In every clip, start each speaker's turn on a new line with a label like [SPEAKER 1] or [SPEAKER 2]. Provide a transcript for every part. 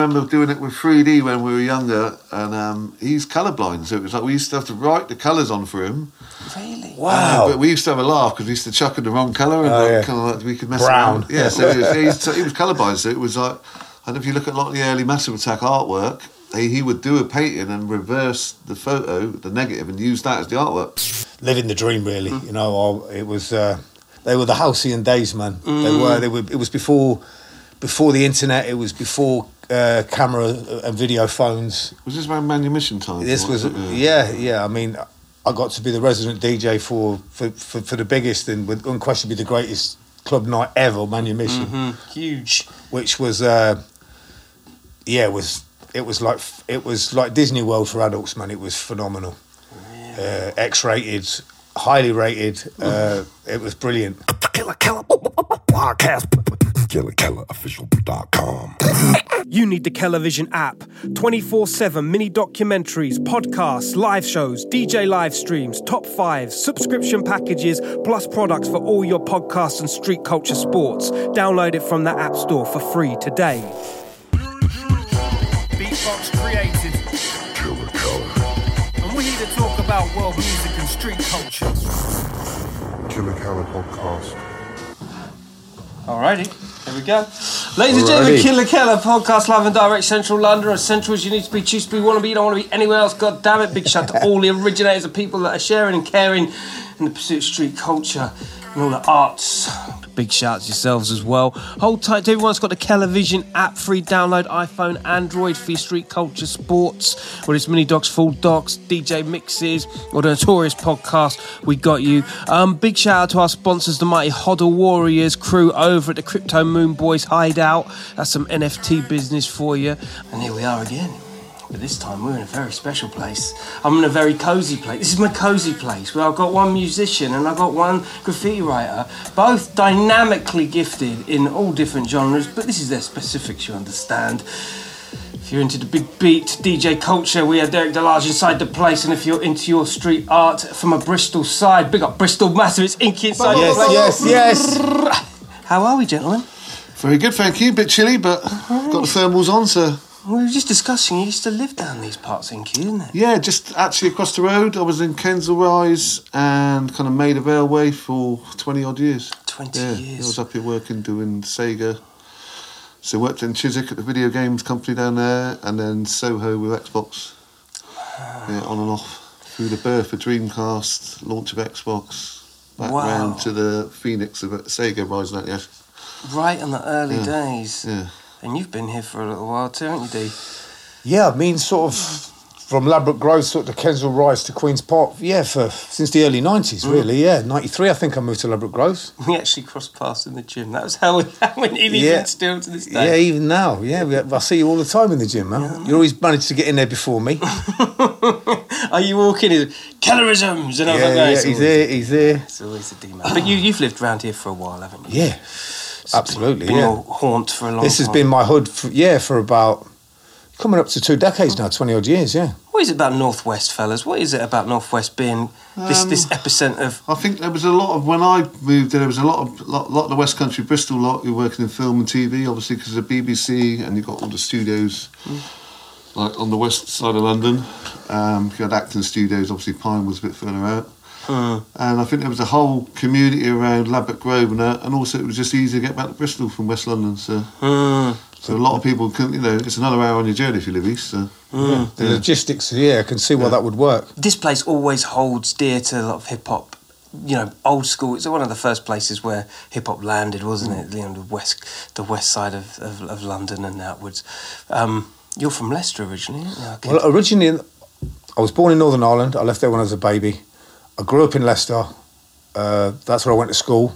[SPEAKER 1] remember doing it with 3D when we were younger, and um, he's colourblind, so it was like we used to have to write the colours on for him.
[SPEAKER 2] Really?
[SPEAKER 1] Uh, but we used to have a laugh because we used to chuck in the wrong colour and
[SPEAKER 3] Oh,
[SPEAKER 1] like,
[SPEAKER 3] yeah.
[SPEAKER 1] kind of like we could mess
[SPEAKER 3] Brown.
[SPEAKER 1] around. Yeah, so he was, he was, he was colourblind, so it was like, and if you look at a lot of the early Massive Attack artwork, he, he would do a painting and reverse the photo, the negative, and use that as the artwork.
[SPEAKER 3] living the dream really you know I, it was uh, they were the halcyon days man they were they were it was before before the internet it was before uh, camera and video phones
[SPEAKER 1] Was this around Manumission time?
[SPEAKER 3] this was
[SPEAKER 1] it?
[SPEAKER 3] yeah yeah i mean i got to be the resident dj for for, for, for the biggest and with unquestionably the greatest club night ever manumission
[SPEAKER 2] Mm-hmm. Huge.
[SPEAKER 3] which was uh, yeah it was it was like it was like disney world for adults man it was phenomenal uh, x-rated highly rated uh, it was brilliant
[SPEAKER 4] Killer Keller podcast. KillerKellerOfficial.com.
[SPEAKER 5] You need the Television app. 24 7 mini documentaries, podcasts, live shows, DJ live streams, top fives, subscription packages, plus products for all your podcasts and street culture sports. Download it from the App Store for free today. Beatbox created,
[SPEAKER 4] Killer Keller.
[SPEAKER 5] and we're here to talk about world music and street culture.
[SPEAKER 4] Killer Keller podcast.
[SPEAKER 2] Alrighty, here we go. Ladies and gentlemen. Killer Keller podcast live and direct Central London. As central as you need to be, choose to be, want to be, you don't want to be anywhere else. God damn it. Big shout to all the originators of people that are sharing and caring in the pursuit of street culture and all the arts. Big shout to yourselves as well. Hold tight to everyone's got the Television app, free download, iPhone, Android for street culture sports, whether it's mini docs, full docs, DJ mixes, or the Notorious podcast. We got you. Um, big shout out to our sponsors, the mighty Hoddle Warriors crew over at the Crypto Moon Boys Hideout. That's some NFT business for you. And here we are again. But this time we're in a very special place. I'm in a very cozy place. This is my cozy place where I've got one musician and I've got one graffiti writer, both dynamically gifted in all different genres, but this is their specifics, you understand. If you're into the big beat, DJ culture, we have Derek Dahlarge inside the place, and if you're into your street art from a Bristol side, big up Bristol Massive, it's Inky inside the
[SPEAKER 3] yes
[SPEAKER 2] place.
[SPEAKER 3] yes yes
[SPEAKER 2] How are we, gentlemen?
[SPEAKER 1] Very good, thank you. A bit chilly, but got the thermals on, so
[SPEAKER 2] We were just discussing, you used to live down these parts, Inky, didn't it?
[SPEAKER 1] yeah, just actually across the road. I was in Kensal Rise and kind of Maida Vale for twenty odd years.
[SPEAKER 2] 20
[SPEAKER 1] yeah,
[SPEAKER 2] years.
[SPEAKER 1] I was up here working doing Sega. So worked in Chiswick at the video games company down there, and then Soho with Xbox. Yeah, on and off through the birth of Dreamcast, launch of Xbox, back
[SPEAKER 2] Wow.
[SPEAKER 1] round to the Phoenix of Sega rising out. Yeah,
[SPEAKER 2] Right in the early
[SPEAKER 1] Yeah.
[SPEAKER 2] days.
[SPEAKER 1] yeah.
[SPEAKER 2] And you've been here for a little while too, haven't you, Dee?
[SPEAKER 3] Yeah, I mean, sort of from Ladbroke Grove, sort of to Kensal Rise to Queen's Park. Yeah, for since the early nineties, mm. really. Yeah, ninety three. I think I moved to Ladbroke Grove.
[SPEAKER 2] We actually crossed paths in the gym. That was how we, how we even
[SPEAKER 3] Yeah.
[SPEAKER 2] still to this day.
[SPEAKER 3] Yeah, even now. Yeah, we, I see you all the time in the gym, man. You always manage to get in there before me.
[SPEAKER 2] Are you walking in Kellerisms? And was
[SPEAKER 3] yeah, yeah, he's there. He's there.
[SPEAKER 2] It's always a demon. But you, you've lived around here for a while, haven't you?
[SPEAKER 3] Yeah, absolutely.
[SPEAKER 2] Been
[SPEAKER 3] Yeah.
[SPEAKER 2] your haunt for a long
[SPEAKER 3] This has
[SPEAKER 2] time.
[SPEAKER 3] been my hood. For, yeah, for about coming up to two decades now, twenty odd years. Yeah.
[SPEAKER 2] What is it about Northwest, fellas? What is it about Northwest being this, this
[SPEAKER 1] Um,
[SPEAKER 2] epicenter of.
[SPEAKER 1] I think there was a lot of when I moved there. There was a lot of lot, lot of the West Country, Bristol lot who were working in film and TV, obviously because of BBC, and you got all the studios like on the west side of London. Um, you had acting studios. Obviously, Pine was a bit further out. Uh, and I think there was a whole community around Ladbroke Grove and that, and also it was just easy to get back to Bristol from West London. So, uh. so a lot of people can, you know, it's another hour on your journey if you live east. So,
[SPEAKER 3] The logistics, yeah, I can see why that would work.
[SPEAKER 2] This place always holds dear to a lot of hip hop. You know, old school. It's one of the first places where hip hop landed, wasn't it? You know, the west, the west side of, of, of London and outwards. Um, you're from Leicester originally, aren't you?
[SPEAKER 3] Well, originally, I was born in Northern Ireland. I left there when I was a baby. I grew up in Leicester. Uh, that's where I went to school.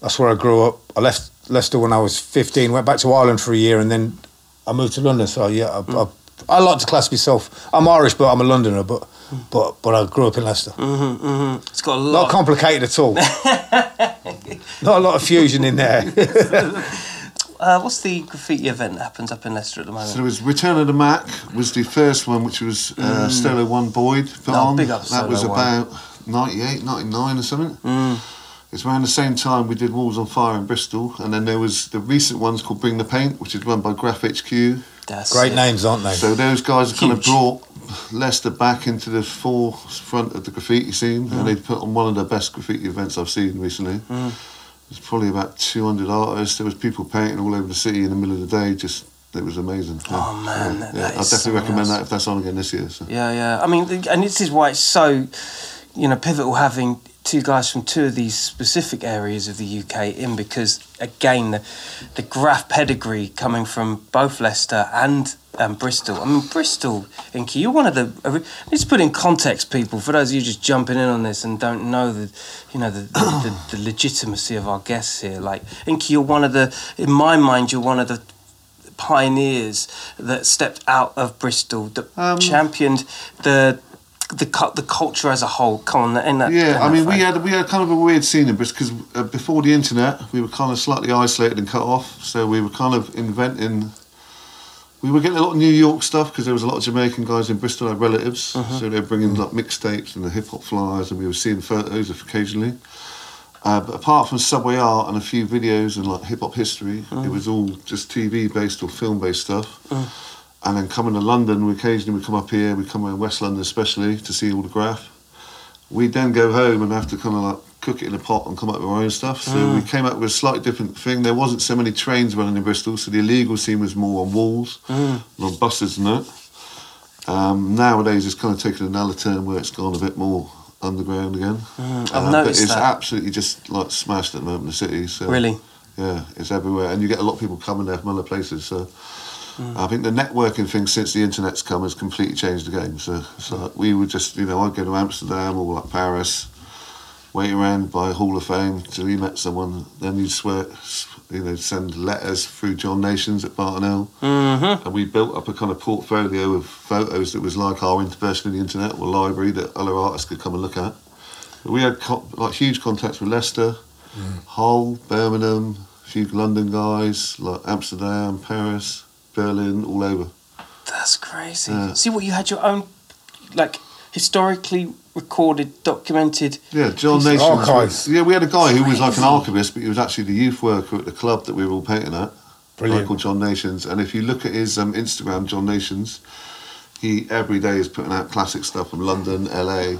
[SPEAKER 3] That's where I grew up. I left Leicester when I was 15, went back to Ireland for a year, and then I moved to London. So, yeah, I, I, I like to class myself. I'm Irish, but I'm a Londoner, but, but, but I grew up in Leicester.
[SPEAKER 2] it's got a lot.
[SPEAKER 3] Not complicated at all. Not a lot of fusion in there.
[SPEAKER 2] uh, what's the graffiti event that happens up in Leicester at the moment?
[SPEAKER 1] So it was Return of the Mac was the first one, which was uh, Stella One Boyd put on.
[SPEAKER 2] big up
[SPEAKER 1] that was
[SPEAKER 2] Stella One.
[SPEAKER 1] About 98, 99 or something. It's around the same time we did Walls on Fire in Bristol, and then there was the recent ones called Bring the Paint, which is run by Graph HQ,
[SPEAKER 2] That's
[SPEAKER 3] Great
[SPEAKER 2] it.
[SPEAKER 3] names, aren't they?
[SPEAKER 1] So those guys have kind of brought Leicester back into the forefront of the graffiti scene,
[SPEAKER 2] Mm.
[SPEAKER 1] and they put on one of the best graffiti events I've seen recently. There's probably about 200 artists. There was people painting all over the city in the middle of the day. Just it was amazing.
[SPEAKER 2] Oh, man,
[SPEAKER 1] yeah, yeah. I'd definitely recommend
[SPEAKER 2] else.
[SPEAKER 1] that if that's on again this year. So.
[SPEAKER 2] Yeah, yeah. I mean, and this is why it's so, you know, pivotal having two guys from two of these specific areas of the UK in because, again, the, the graph pedigree coming from both Leicester and um, Bristol. I mean, Bristol, Inky, you're one of the. Let's put in context, people, for those of you just jumping in on this and don't know the, you know, the, the, the, the legitimacy of our guests here. Like, Inky, you're one of the, in my mind, you're one of the pioneers that stepped out of Bristol that
[SPEAKER 1] Um,
[SPEAKER 2] championed the the the culture as a whole. Come on, in that. in
[SPEAKER 1] Yeah, I
[SPEAKER 2] that
[SPEAKER 1] mean, we had we had kind of a weird scene in Bristol because uh, before the internet, we were kind of slightly isolated and cut off. So we were kind of inventing. We were getting a lot of New York stuff because there was a lot of Jamaican guys in Bristol, our relatives. So they were bringing like mixtapes and the hip hop flyers, and we were seeing photos occasionally. Uh, but apart from Subway Art and a few videos and like hip hop history, it was all just TV based or film based stuff. And then coming to London, we occasionally would come up here, we come in West London especially to see all the graph. We'd then go home and have to kind of like cook it in a pot and come up with our own stuff. So we came up with a slightly different thing. There wasn't so many trains running in Bristol, so the illegal scene was more on walls, and on buses and that. Um, nowadays, it's kind of taken another turn where it's gone a bit more underground again.
[SPEAKER 2] I've
[SPEAKER 1] Uh,
[SPEAKER 2] noticed
[SPEAKER 1] but it's
[SPEAKER 2] that.
[SPEAKER 1] absolutely just like smashed at the moment in the city. So
[SPEAKER 2] Really?
[SPEAKER 1] yeah, it's everywhere, and you get a lot of people coming there from other places. So
[SPEAKER 2] Hmm.
[SPEAKER 1] I think the networking thing since the internet's come has completely changed the game. So, so we would just, you know, I'd go to Amsterdam or like Paris, wait around by Hall of Fame till you met someone. Then you'd swear, you know, send letters through John Nations at Barton Hill,
[SPEAKER 2] Mm-hmm.
[SPEAKER 1] and we built up a kind of portfolio of photos that was like our version of the internet or library that other artists could come and look at. But we had co- like huge contacts with Leicester, Hull, Birmingham, a few London guys, like Amsterdam, Paris, Berlin, all over.
[SPEAKER 2] That's crazy.
[SPEAKER 1] Yeah.
[SPEAKER 2] See what you had your own, like historically recorded, documented.
[SPEAKER 1] Yeah, John
[SPEAKER 2] Piece of
[SPEAKER 1] Nations.
[SPEAKER 3] archives.
[SPEAKER 1] Yeah, we had a guy who was like an archivist, but he was actually the youth worker at the club that we were all painting at.
[SPEAKER 3] Brilliant.
[SPEAKER 1] Guy called John Nations. And if you look at his um, Instagram, John Nations, he every day is putting out classic stuff from London, LA.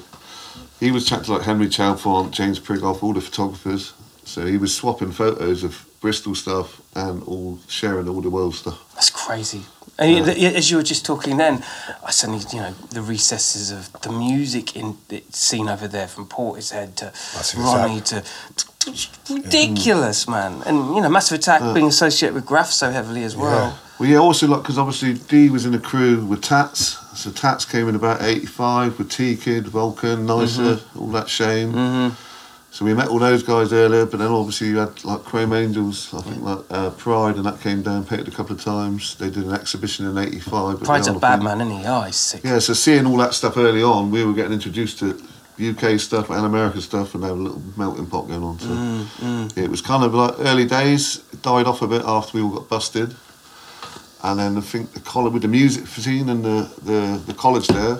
[SPEAKER 1] He was chatting to like Henry Chalfant, James Prigoff, all the photographers. So he was swapping photos of Bristol stuff and all sharing all the world stuff.
[SPEAKER 2] That's crazy. And you- the- as you were just talking then, I suddenly, you know, the recesses of the music in the scene over there, from Portishead to
[SPEAKER 3] Massive
[SPEAKER 2] Ronnie to, to, to ridiculous, man. And you know, Massive Attack being associated with Graph so heavily as well.
[SPEAKER 1] Well, yeah, also like because obviously D was in the crew with Tats, so Tats came in about '85 with T Kid, Vulcan, Nicer, mm-hmm. all that Shane. Mm-hmm. So we met all those guys earlier, but then obviously you had like Chrome Angels, I think like uh, Pride, and that came down, painted a couple of times. They did an exhibition in '85.
[SPEAKER 2] Pride's a bad
[SPEAKER 1] Man.
[SPEAKER 2] isn't he? Oh, he's sick.
[SPEAKER 1] Yeah, so seeing all that stuff early on, we were getting introduced to UK stuff and American stuff, and they had a little melting pot going on. So
[SPEAKER 2] Mm,
[SPEAKER 1] it was kind of like early days. It died off a bit after we all got busted, and then I think the college with the music scene and the, the, the college there,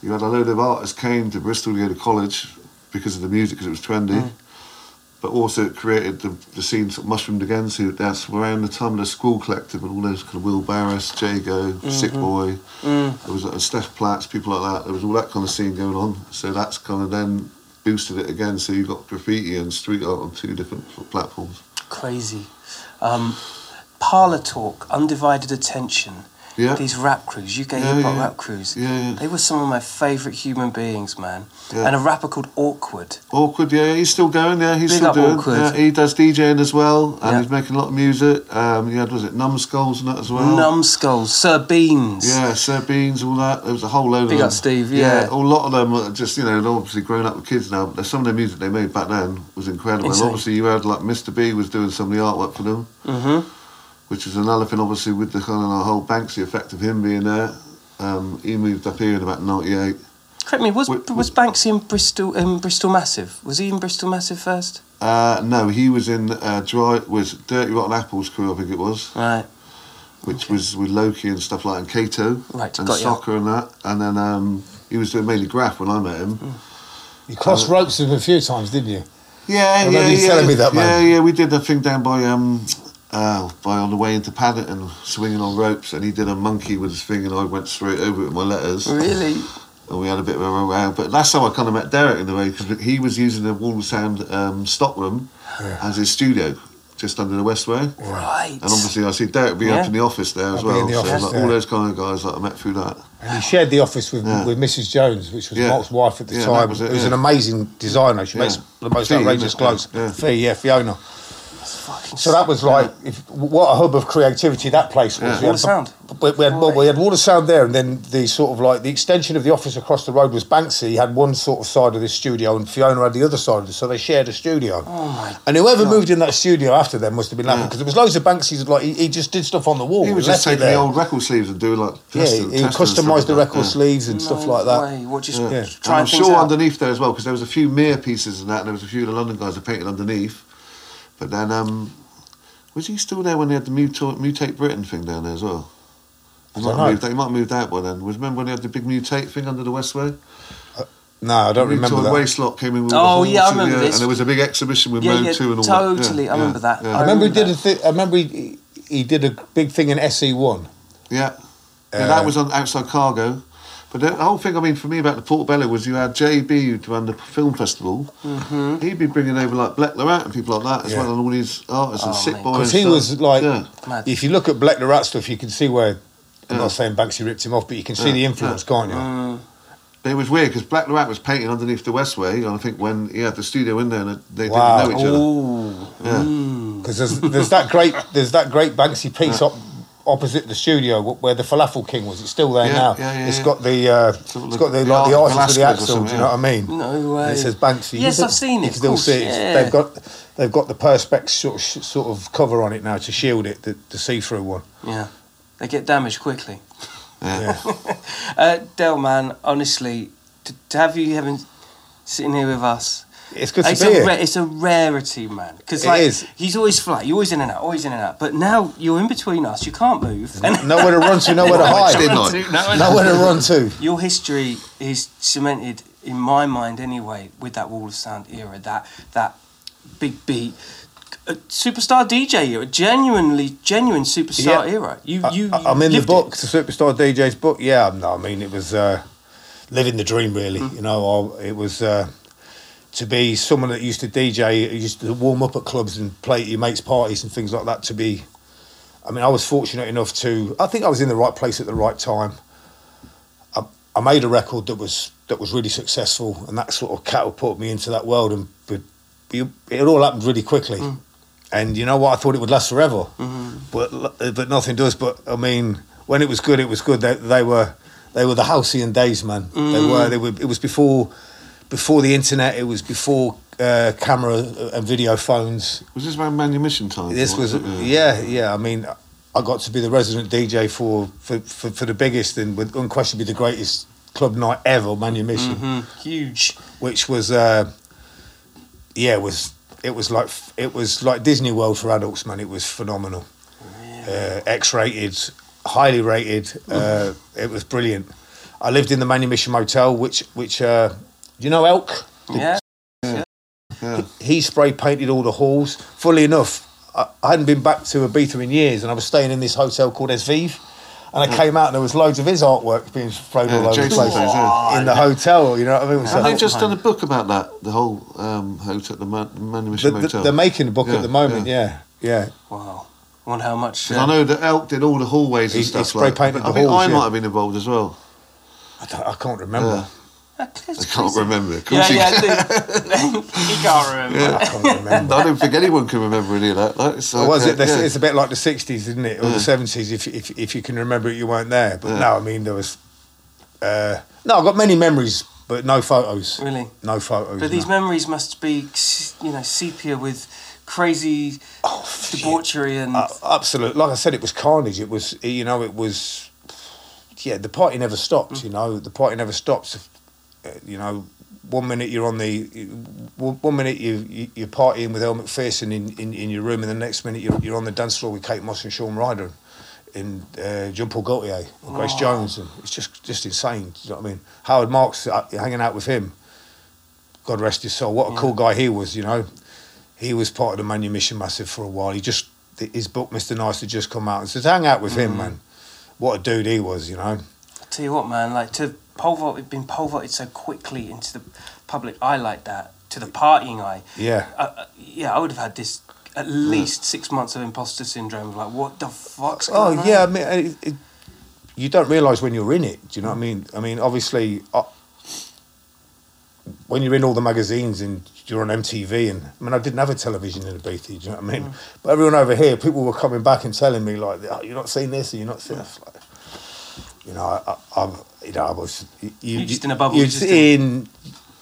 [SPEAKER 1] you had a load of artists came to Bristol to go to college because of the music, because it was trendy. Mm. But also it created the, the scene sort of mushroomed again. So that's around the time of the Scrawl Collective and all those kind of Will Barras, Jago, mm-hmm. Sick Boy. Mm. There was like Steph Platts, people like that. There was all that kind of scene going on. So that's kind of then boosted it again. So you've got graffiti and street art on two different platforms.
[SPEAKER 2] Crazy. Um, Parlor Talk, Undivided Attention.
[SPEAKER 1] Yeah.
[SPEAKER 2] These rap crews, UK
[SPEAKER 1] Yeah,
[SPEAKER 2] hip hop
[SPEAKER 1] yeah.
[SPEAKER 2] rap crews.
[SPEAKER 1] Yeah, yeah.
[SPEAKER 2] They were some of my favourite human beings, man.
[SPEAKER 1] Yeah.
[SPEAKER 2] And a rapper called Awkward.
[SPEAKER 1] Awkward, yeah, he's still going. Yeah, he's
[SPEAKER 2] Big
[SPEAKER 1] still
[SPEAKER 2] up
[SPEAKER 1] doing.
[SPEAKER 2] Awkward.
[SPEAKER 1] Yeah, he does DJing as well, and
[SPEAKER 2] Yeah.
[SPEAKER 1] he's making a lot of music. Um, he had was it Numbskulls and that as well.
[SPEAKER 2] Numbskulls, Sir Beans.
[SPEAKER 1] Yeah, Sir Beans, all that. There was a whole load
[SPEAKER 2] Big
[SPEAKER 1] of
[SPEAKER 2] up. Steve, yeah.
[SPEAKER 1] a lot of them are just, you know, they're obviously grown up with kids now. But some of the music they made back then was incredible. And obviously, you had like Mr. B was doing some of the artwork for them,
[SPEAKER 2] Mm-hmm.
[SPEAKER 1] Which is another thing, obviously, with the kind of the whole Banksy effect of him being there. Um, he moved up here in about 98.
[SPEAKER 2] Correct me, was,
[SPEAKER 1] Wait,
[SPEAKER 2] was Banksy in Bristol, in Bristol Massive? Was he in Bristol Massive first?
[SPEAKER 1] Uh, no, he was in uh, Dry, was Dirty Rotten Apples crew, I think it was.
[SPEAKER 2] Right.
[SPEAKER 1] which was with Loki and stuff like and Kato
[SPEAKER 2] Right,
[SPEAKER 1] and
[SPEAKER 2] got ya.
[SPEAKER 1] soccer and that. And then um, he was doing mainly graph when I met him.
[SPEAKER 3] You crossed ropes with him a few times, didn't you?
[SPEAKER 1] Yeah,
[SPEAKER 3] remember
[SPEAKER 1] yeah, yeah.
[SPEAKER 3] telling me that,
[SPEAKER 1] yeah, yeah. We did the thing down by um, uh, by on the way into Paddington, swinging on ropes, and he did a monkey with his thing, and I went straight over it with my letters.
[SPEAKER 2] Really?
[SPEAKER 1] and we had a bit of a row. But that's how I kind of met Derek in a way because he was using the Wall of Sound um, stockroom as his studio just under the Westway.
[SPEAKER 2] Right.
[SPEAKER 1] And obviously, I see Derek be
[SPEAKER 2] Yeah.
[SPEAKER 1] up in the office there as
[SPEAKER 3] I'll
[SPEAKER 1] well.
[SPEAKER 3] the
[SPEAKER 1] so
[SPEAKER 3] office
[SPEAKER 1] like,
[SPEAKER 3] there.
[SPEAKER 1] all those kind of guys that I met through that.
[SPEAKER 3] And he shared the office with,
[SPEAKER 1] Yeah.
[SPEAKER 3] with Mrs. Jones, which was
[SPEAKER 1] Yeah.
[SPEAKER 3] Mark's wife at the
[SPEAKER 1] Yeah,
[SPEAKER 3] time.
[SPEAKER 1] was it,
[SPEAKER 3] Who's
[SPEAKER 1] yeah.
[SPEAKER 3] an amazing designer. She
[SPEAKER 1] Yeah.
[SPEAKER 3] makes the most
[SPEAKER 1] Fee,
[SPEAKER 3] outrageous clothes.
[SPEAKER 1] Yeah.
[SPEAKER 3] Fee, yeah, Fiona.
[SPEAKER 2] Fucking
[SPEAKER 3] So that was like, if, what a hub of creativity that place was.
[SPEAKER 1] Yeah.
[SPEAKER 3] We
[SPEAKER 2] Wall
[SPEAKER 3] had,
[SPEAKER 2] Sound.
[SPEAKER 3] We, we had, well, we had Wall of Sound there, and then the sort of like the extension of the office across the road was Banksy. He had one sort of side of the studio, and Fiona had the other side of it. So they shared a studio.
[SPEAKER 2] Oh my
[SPEAKER 3] And whoever moved in that studio after them must have been laughing because there was loads of Banksy's. Like he, he just did stuff on the wall.
[SPEAKER 1] He was just
[SPEAKER 3] left
[SPEAKER 1] taking the old record sleeves and doing like
[SPEAKER 3] Yeah, he, he
[SPEAKER 1] testing and stuff
[SPEAKER 3] customised the record
[SPEAKER 1] that, yeah.
[SPEAKER 3] sleeves and stuff like that.
[SPEAKER 2] Way. What just
[SPEAKER 1] Yeah.
[SPEAKER 3] Yeah.
[SPEAKER 1] And
[SPEAKER 2] trying
[SPEAKER 1] I'm sure
[SPEAKER 2] out.
[SPEAKER 1] underneath there as well because there was a few mere pieces and that, and there was a few of the London guys that painted underneath. But then, um, was he still there when they had the mutate, mutate Britain thing down there as well? He might,
[SPEAKER 3] don't
[SPEAKER 1] have
[SPEAKER 3] know.
[SPEAKER 1] moved, he might have moved out by then. Was remember when they had the big mutate thing under the Westway?
[SPEAKER 3] No, I don't remember
[SPEAKER 1] Mutate
[SPEAKER 3] that.
[SPEAKER 1] Waste lot came in with
[SPEAKER 2] Oh,
[SPEAKER 1] the
[SPEAKER 2] yeah, I
[SPEAKER 1] halls,
[SPEAKER 2] remember this.
[SPEAKER 1] And there was a big exhibition with
[SPEAKER 2] Yeah,
[SPEAKER 1] Mo
[SPEAKER 2] yeah,
[SPEAKER 1] 2 and all that.
[SPEAKER 2] totally,
[SPEAKER 1] that.
[SPEAKER 2] I remember that.
[SPEAKER 1] Yeah,
[SPEAKER 3] I remember he did a thing. I remember he, he did a big thing in SE One.
[SPEAKER 1] yeah. yeah
[SPEAKER 3] Uh,
[SPEAKER 1] that was on outside cargo. But the whole thing, I mean, for me about the Portobello was you had JB who ran the film festival. Mm-hmm. He'd be bringing over like Blek le Rat and people like that as
[SPEAKER 3] Yeah.
[SPEAKER 1] well, and all these artists and
[SPEAKER 2] Oh,
[SPEAKER 1] sick boys.
[SPEAKER 3] Because he
[SPEAKER 1] and
[SPEAKER 3] was like,
[SPEAKER 1] yeah.
[SPEAKER 3] If you look at Blek le Rat stuff, you can see where. I'm
[SPEAKER 1] Yeah.
[SPEAKER 3] not saying Banksy ripped him off, but you can see
[SPEAKER 1] Yeah,
[SPEAKER 3] the influence, can't you?
[SPEAKER 2] Mm.
[SPEAKER 1] But it was weird because Black Rat was painting underneath the Westway, and I think when he had the studio in there, and they
[SPEAKER 3] Wow.
[SPEAKER 1] didn't know each other.
[SPEAKER 2] Ooh.
[SPEAKER 1] Yeah.
[SPEAKER 2] Mm.
[SPEAKER 3] Because there's, there's that great there's that great Banksy piece op, opposite the studio where the Falafel King was. It's still there
[SPEAKER 1] Yeah,
[SPEAKER 3] now.
[SPEAKER 1] yeah, yeah,
[SPEAKER 3] It's
[SPEAKER 1] yeah.
[SPEAKER 3] got the uh,
[SPEAKER 1] Sort
[SPEAKER 3] it's got the
[SPEAKER 1] the
[SPEAKER 3] like the
[SPEAKER 1] Art
[SPEAKER 3] artist with the
[SPEAKER 1] Velasquez
[SPEAKER 3] axle. Do
[SPEAKER 1] something,
[SPEAKER 3] you know what I mean?
[SPEAKER 2] No way.
[SPEAKER 3] And it says Banksy.
[SPEAKER 2] Yes,
[SPEAKER 3] You
[SPEAKER 2] I've seen
[SPEAKER 3] You
[SPEAKER 2] it.
[SPEAKER 3] can
[SPEAKER 2] of
[SPEAKER 3] still
[SPEAKER 2] course,
[SPEAKER 3] see it. They've got they've got the perspex sort of sort of cover on it now to shield it, the, the see through one.
[SPEAKER 2] Yeah. They get damaged quickly.
[SPEAKER 1] Yeah.
[SPEAKER 2] Uh, Del, man, honestly, to, to have you having sitting here with us,
[SPEAKER 3] It's good to
[SPEAKER 2] it's
[SPEAKER 3] be
[SPEAKER 2] a,
[SPEAKER 3] here.
[SPEAKER 2] ra- it's a rarity, man. Because like
[SPEAKER 3] is.
[SPEAKER 2] he's always flat, you're always in and out, always in and out. But now you're in between us, you can't move. And
[SPEAKER 3] Nowhere to run to, nowhere to hide.
[SPEAKER 1] Didn't I?
[SPEAKER 2] No,
[SPEAKER 3] Nowhere to run to.
[SPEAKER 2] your history is cemented in my mind anyway with that Wall of Sound era, that that big beat. A superstar DJ era, genuinely genuine superstar
[SPEAKER 3] Yeah.
[SPEAKER 2] era. You,
[SPEAKER 3] I-
[SPEAKER 2] you,
[SPEAKER 3] I, am in the
[SPEAKER 2] lived
[SPEAKER 3] book,
[SPEAKER 2] it.
[SPEAKER 3] the Superstar DJ's book. Yeah, no, I mean it was uh, living the dream. Really,
[SPEAKER 2] Mm.
[SPEAKER 3] you know, I, it was uh, to be someone that used to DJ, used to warm up at clubs and play at your mates' parties and things like that. To be, I mean, I was fortunate enough to. I think I was in the right place at the right time. I, I made a record that was that was really successful, and that sort of catapulted me into that world. And but it, it all happened really quickly. Mm. And you know what? I thought it would last forever, mm-hmm. but but nothing does. But I mean, when it was good, it was good. They, they were they were the halcyon days, man. They mm. were. They were. It was before before the internet. It was before uh, camera and video phones.
[SPEAKER 1] Was this around manumission time?
[SPEAKER 3] This
[SPEAKER 1] or
[SPEAKER 3] was
[SPEAKER 1] it?
[SPEAKER 3] yeah, yeah. I mean, I got to be the resident DJ for for, for, for the biggest and with unquestionably the greatest club night ever, Manumission,
[SPEAKER 2] Mhm. Huge.
[SPEAKER 3] which was uh, yeah, it was it was like it was like Disney World for adults, man. It was phenomenal. Uh, X-rated, highly rated. Uh, it was brilliant. I lived in the Manumission Motel, which which uh, do you know Elk?
[SPEAKER 2] Yeah.
[SPEAKER 1] Yeah.
[SPEAKER 3] he spray painted all the halls. Fully enough, I, I hadn't been back to Ibiza in years, and I was staying in this hotel called Es Vive. And I came out, and there was loads of his artwork being sprayed
[SPEAKER 1] Yeah,
[SPEAKER 3] all over the place
[SPEAKER 1] plays, yeah.
[SPEAKER 3] in the hotel. You know what I mean? So
[SPEAKER 1] Have they just done a book about that? The whole um, hotel, the Man- Manumission
[SPEAKER 3] the,
[SPEAKER 1] Motel.
[SPEAKER 3] they're making a book
[SPEAKER 1] Yeah,
[SPEAKER 3] at the moment. Yeah, yeah.
[SPEAKER 2] Wow. I wonder how much.
[SPEAKER 1] 'Cause I know that Elk did all the hallways and
[SPEAKER 3] He- he
[SPEAKER 1] stuff
[SPEAKER 3] spray
[SPEAKER 1] like.
[SPEAKER 3] painted
[SPEAKER 1] I
[SPEAKER 3] the
[SPEAKER 1] think
[SPEAKER 3] halls,
[SPEAKER 1] I
[SPEAKER 3] yeah.
[SPEAKER 1] might have been involved as well.
[SPEAKER 3] I, don't, I can't remember.
[SPEAKER 1] Yeah.
[SPEAKER 2] I
[SPEAKER 1] I can't remember. Of
[SPEAKER 2] Yeah,
[SPEAKER 1] course
[SPEAKER 2] yeah.
[SPEAKER 1] can.
[SPEAKER 2] I think- he can't remember. Yeah.
[SPEAKER 3] I can't remember.
[SPEAKER 1] I don't think anyone can remember any of that. Like, it's
[SPEAKER 3] Or
[SPEAKER 1] like,
[SPEAKER 3] was it? This,
[SPEAKER 1] yeah.
[SPEAKER 3] It's a bit like the '60s, isn't it, or the '70s? If, if if you can remember it, you weren't there. But
[SPEAKER 1] Yeah.
[SPEAKER 3] no, I mean there was. Uh, no, I've got many memories, but no photos.
[SPEAKER 2] Really?
[SPEAKER 3] No photos.
[SPEAKER 2] But these
[SPEAKER 3] no.
[SPEAKER 2] memories must be, you know, sepia with crazy debauchery and.
[SPEAKER 3] Uh, absolute. Like I said, it was carnage. It was, you know, it was. Yeah, the party never stopped. You know, the party never stops. You know, one minute you're on the, one minute you, you you're partying with Elle Macpherson in, in, in your room, and the next minute you're, you're on the dance floor with Kate Moss and Shaun Ryder, and uh, John Paul Gaultier and Grace Jones, and it's just just insane. Do you know what I mean? Howard Marks uh, hanging out with him. God rest his soul. What a cool guy he was. You know, he was part of the Manumission Massive for a while. He just his book, Mr. Nice, had just come out. And says, hang out with
[SPEAKER 2] Mm.
[SPEAKER 3] him, man. What a dude he was, you know.
[SPEAKER 2] I tell you what, man, like to pole vault, been pole vaulted so quickly into the public eye like that, to the partying eye.
[SPEAKER 3] Yeah.
[SPEAKER 2] Uh, uh, yeah, I would have had this at least six months of imposter syndrome. Like, what the fuck's
[SPEAKER 3] Oh
[SPEAKER 2] going on?
[SPEAKER 3] yeah, I mean, it, it, you don't realise when you're in it. Do you know what I mean? I mean, obviously, uh, when you're in all the magazines and you're on MTV, and I mean, I didn't have a television in Ibiza. Do you know what I mean? But everyone over here, people were coming back and telling me like, oh, "You're not seeing this, and you're not seeing this." Like, you know, I, I, I'm, you know, I was. You,
[SPEAKER 2] You're just in a bubble,
[SPEAKER 3] You're just in.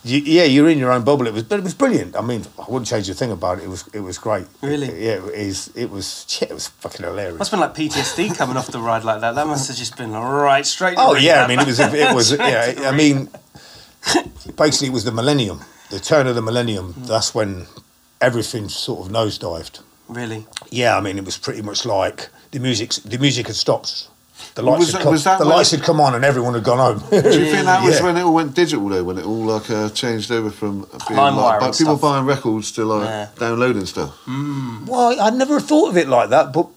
[SPEAKER 3] You, yeah, you're in your own bubble. It was, but it was brilliant. I mean, I wouldn't change a thing about it. It was, it was great.
[SPEAKER 2] Really?
[SPEAKER 3] Yeah, it was. It was. Yeah, it was fucking hilarious.
[SPEAKER 2] Must have been like PTSD coming off the ride like that. That must have just been right straight.
[SPEAKER 3] Oh yeah, I mean it was it was yeah. I mean, basically it was the millennium, the turn of the millennium.
[SPEAKER 2] Hmm.
[SPEAKER 3] That's when everything sort of nosedived.
[SPEAKER 2] really.
[SPEAKER 3] Yeah, I mean it was pretty much like the music. The music had stopped. The lights
[SPEAKER 1] was
[SPEAKER 3] had
[SPEAKER 1] that-
[SPEAKER 3] come,
[SPEAKER 1] was that
[SPEAKER 3] the
[SPEAKER 1] when-
[SPEAKER 3] lights had come on and everyone had gone home.
[SPEAKER 1] Do you think that was
[SPEAKER 3] Yeah.
[SPEAKER 1] when it all went digital though? When it all like uh, changed over from being
[SPEAKER 2] LimeWire
[SPEAKER 1] like, but people
[SPEAKER 2] stuff.
[SPEAKER 1] buying records to like
[SPEAKER 2] Yeah.
[SPEAKER 1] downloading stuff?
[SPEAKER 3] well, I never thought of it like that, but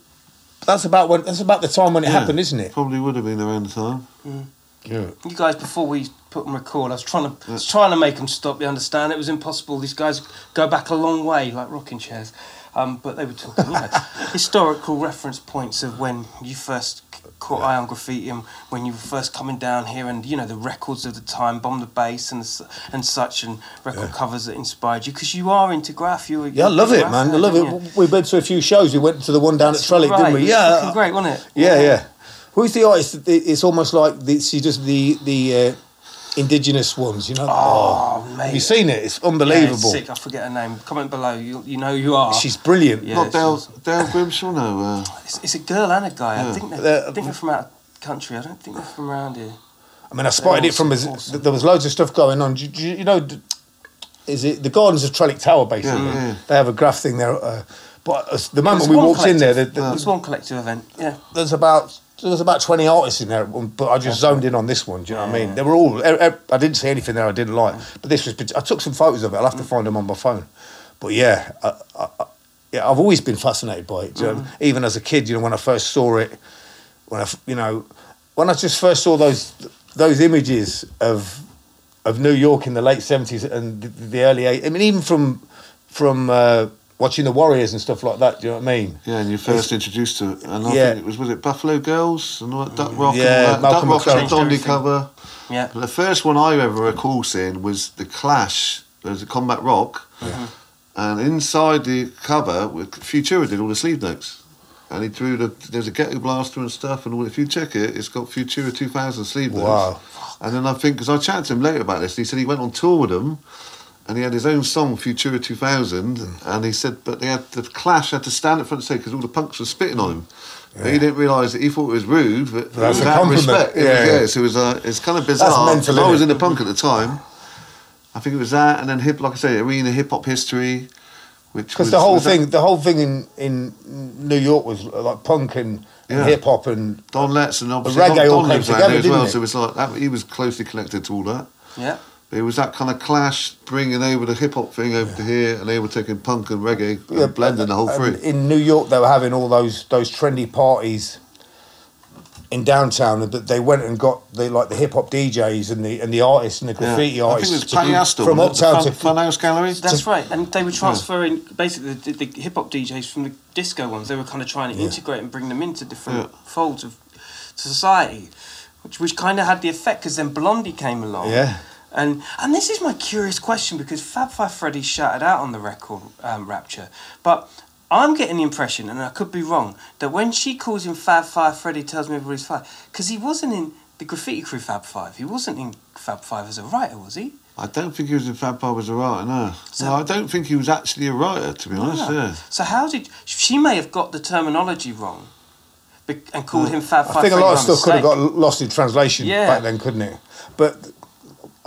[SPEAKER 3] that's about when that's about the time when it
[SPEAKER 1] Yeah.
[SPEAKER 3] happened, isn't it?
[SPEAKER 1] Probably would have been around the time.
[SPEAKER 3] Yeah.
[SPEAKER 2] You guys, before we put them record, I was trying to I was trying to make them stop. You understand? It was impossible. These guys go back a long way, like rocking chairs. Um, but they were talking, you know, historical reference points of when you first caught eye on graffiti and when you were first coming down here, and you know the records of the time, bomb the bass and and such, and record covers that inspired you because you are into graph. You, were-
[SPEAKER 3] Yeah, I love it, man. I love
[SPEAKER 2] aren't you?
[SPEAKER 3] it. We've been to a few shows. We went to the one down at
[SPEAKER 2] That's
[SPEAKER 3] Trellick,
[SPEAKER 2] right.
[SPEAKER 3] didn't we?
[SPEAKER 2] It was
[SPEAKER 3] Yeah,
[SPEAKER 2] great, wasn't it?
[SPEAKER 3] Yeah, yeah. Who's the artist? It's almost like the, she does the the uh, indigenous ones. You know.
[SPEAKER 2] Oh, mate.
[SPEAKER 3] Have you seen it? It's
[SPEAKER 2] Yeah,
[SPEAKER 3] unbelievable.
[SPEAKER 2] it's sick. I forget her name. Comment below. You you know who you are.
[SPEAKER 3] She's brilliant.
[SPEAKER 2] Yeah,
[SPEAKER 1] Not Dale,
[SPEAKER 2] awesome.
[SPEAKER 1] Dale Grimshaw, no. Uh,
[SPEAKER 2] It's, it's a girl and a guy. I think they're,
[SPEAKER 3] They're-
[SPEAKER 2] I think they're from out of country. I don't think they're from around here.
[SPEAKER 3] I mean, I spotted it from.
[SPEAKER 2] Awesome,
[SPEAKER 3] a- There was loads of stuff going on. Do, do you know? Is it the Gardens of Trellick Tower? Basically,
[SPEAKER 1] Yeah, yeah.
[SPEAKER 3] they have a graph thing there. Uh, but as the moment we
[SPEAKER 2] one
[SPEAKER 3] walked in there, the,
[SPEAKER 2] collective.
[SPEAKER 3] the,
[SPEAKER 2] it was one collective event. Yeah.
[SPEAKER 3] there's about there was about 20 artists in there, but I just zoned in on this one. Do you know what I mean? They were all. I didn't see anything there I didn't like, but this was. I took some photos of it. I'll have to find them on my phone. But yeah, I, I, yeah, I've always been fascinated by it. you know? Even as a kid, you know, when I first saw it, when I, you know, when I just first saw those those images of of New York in the late 70s and the, the early 80s. I mean, even from from uh, watching the Warriors and stuff like that. Do you know what I mean?
[SPEAKER 1] yeah, and you first introduced to it, and I
[SPEAKER 3] Yeah.
[SPEAKER 1] think it was was it Buffalo Girls and all that Duck Rock,
[SPEAKER 3] Yeah,
[SPEAKER 1] and all that.
[SPEAKER 3] Malcolm
[SPEAKER 1] Duck Rock
[SPEAKER 3] McLaren.
[SPEAKER 1] and Dondi cover.
[SPEAKER 2] Yeah.
[SPEAKER 1] But the first one I ever recall seeing was the Clash. There was a Combat Rock, and inside the cover, Futura did all the sleeve notes. And he drew the there's a ghetto blaster and stuff, and all. If you check it, it's got Futura 2000 sleeve notes.
[SPEAKER 3] Wow.
[SPEAKER 1] And then I think because I chatted to him later about this, and he said he went on tour with them, and he had his own song Futura 2000, and he said, but they had the Clash had to stand at front and say because all the punks were spitting on him. But he didn't realise that he thought it was rude, but
[SPEAKER 3] That's
[SPEAKER 1] it was
[SPEAKER 3] a
[SPEAKER 1] out of
[SPEAKER 3] compliment.
[SPEAKER 1] respect. It
[SPEAKER 3] Yeah,
[SPEAKER 1] was,
[SPEAKER 3] yeah.
[SPEAKER 1] yeah, so it was uh, it's kind of bizarre.
[SPEAKER 3] mental,
[SPEAKER 1] 'cause I
[SPEAKER 3] innit?
[SPEAKER 1] was in the punk at the time. I think it was that, and then hip, like I say, arena hip hop history, which
[SPEAKER 3] Because the whole
[SPEAKER 1] was that
[SPEAKER 3] thing, the whole thing in, in New York was like punk and, and
[SPEAKER 1] Yeah.
[SPEAKER 3] hip hop and
[SPEAKER 1] Don Letts and obviously
[SPEAKER 3] reggae
[SPEAKER 1] Don,
[SPEAKER 3] all came together,
[SPEAKER 1] there as
[SPEAKER 3] didn't
[SPEAKER 1] well.
[SPEAKER 3] it?
[SPEAKER 1] So it's like that, he was closely connected to all that.
[SPEAKER 2] Yeah.
[SPEAKER 1] But it was that kind of clash, bringing over the hip hop thing over to here, and they were taking punk and reggae,
[SPEAKER 3] Yeah,
[SPEAKER 1] and blending the whole
[SPEAKER 3] and
[SPEAKER 1] three.
[SPEAKER 3] In New York, they were having all those those trendy parties in downtown, and that they went and got the like the hip hop DJs and the and the artists and the graffiti
[SPEAKER 1] Yeah. I think
[SPEAKER 3] artists
[SPEAKER 1] it was Patti Astor
[SPEAKER 3] from
[SPEAKER 1] wasn't it?
[SPEAKER 3] uptown
[SPEAKER 1] the
[SPEAKER 3] to
[SPEAKER 1] fun, Funhouse Gallery.
[SPEAKER 2] That's right, and they were transferring basically the, the hip hop DJs from the disco ones. They were kind of trying to integrate and bring them into different
[SPEAKER 1] Yeah.
[SPEAKER 2] folds of society, which which kind of had the effect because then Blondie came along.
[SPEAKER 3] Yeah.
[SPEAKER 2] And and this is my curious question because Fab Five Freddy shouted out on the record um, Rapture, but I'm getting the impression, and I could be wrong, that when she calls him Fab Five, Freddy tells me everybody's five because he wasn't in the graffiti crew Fab Five. He wasn't in Fab Five as a writer, was he?
[SPEAKER 1] I don't think he was in Fab Five as a writer, no.
[SPEAKER 2] So-
[SPEAKER 1] no, I don't think he was actually a writer, to be honest,
[SPEAKER 2] Ah.
[SPEAKER 1] yeah.
[SPEAKER 2] So how did she may have got the terminology wrong, and called him Fab Five.
[SPEAKER 3] I think a lot of
[SPEAKER 2] by
[SPEAKER 3] stuff could have got lost in translation
[SPEAKER 2] Yeah.
[SPEAKER 3] back then, couldn't it? But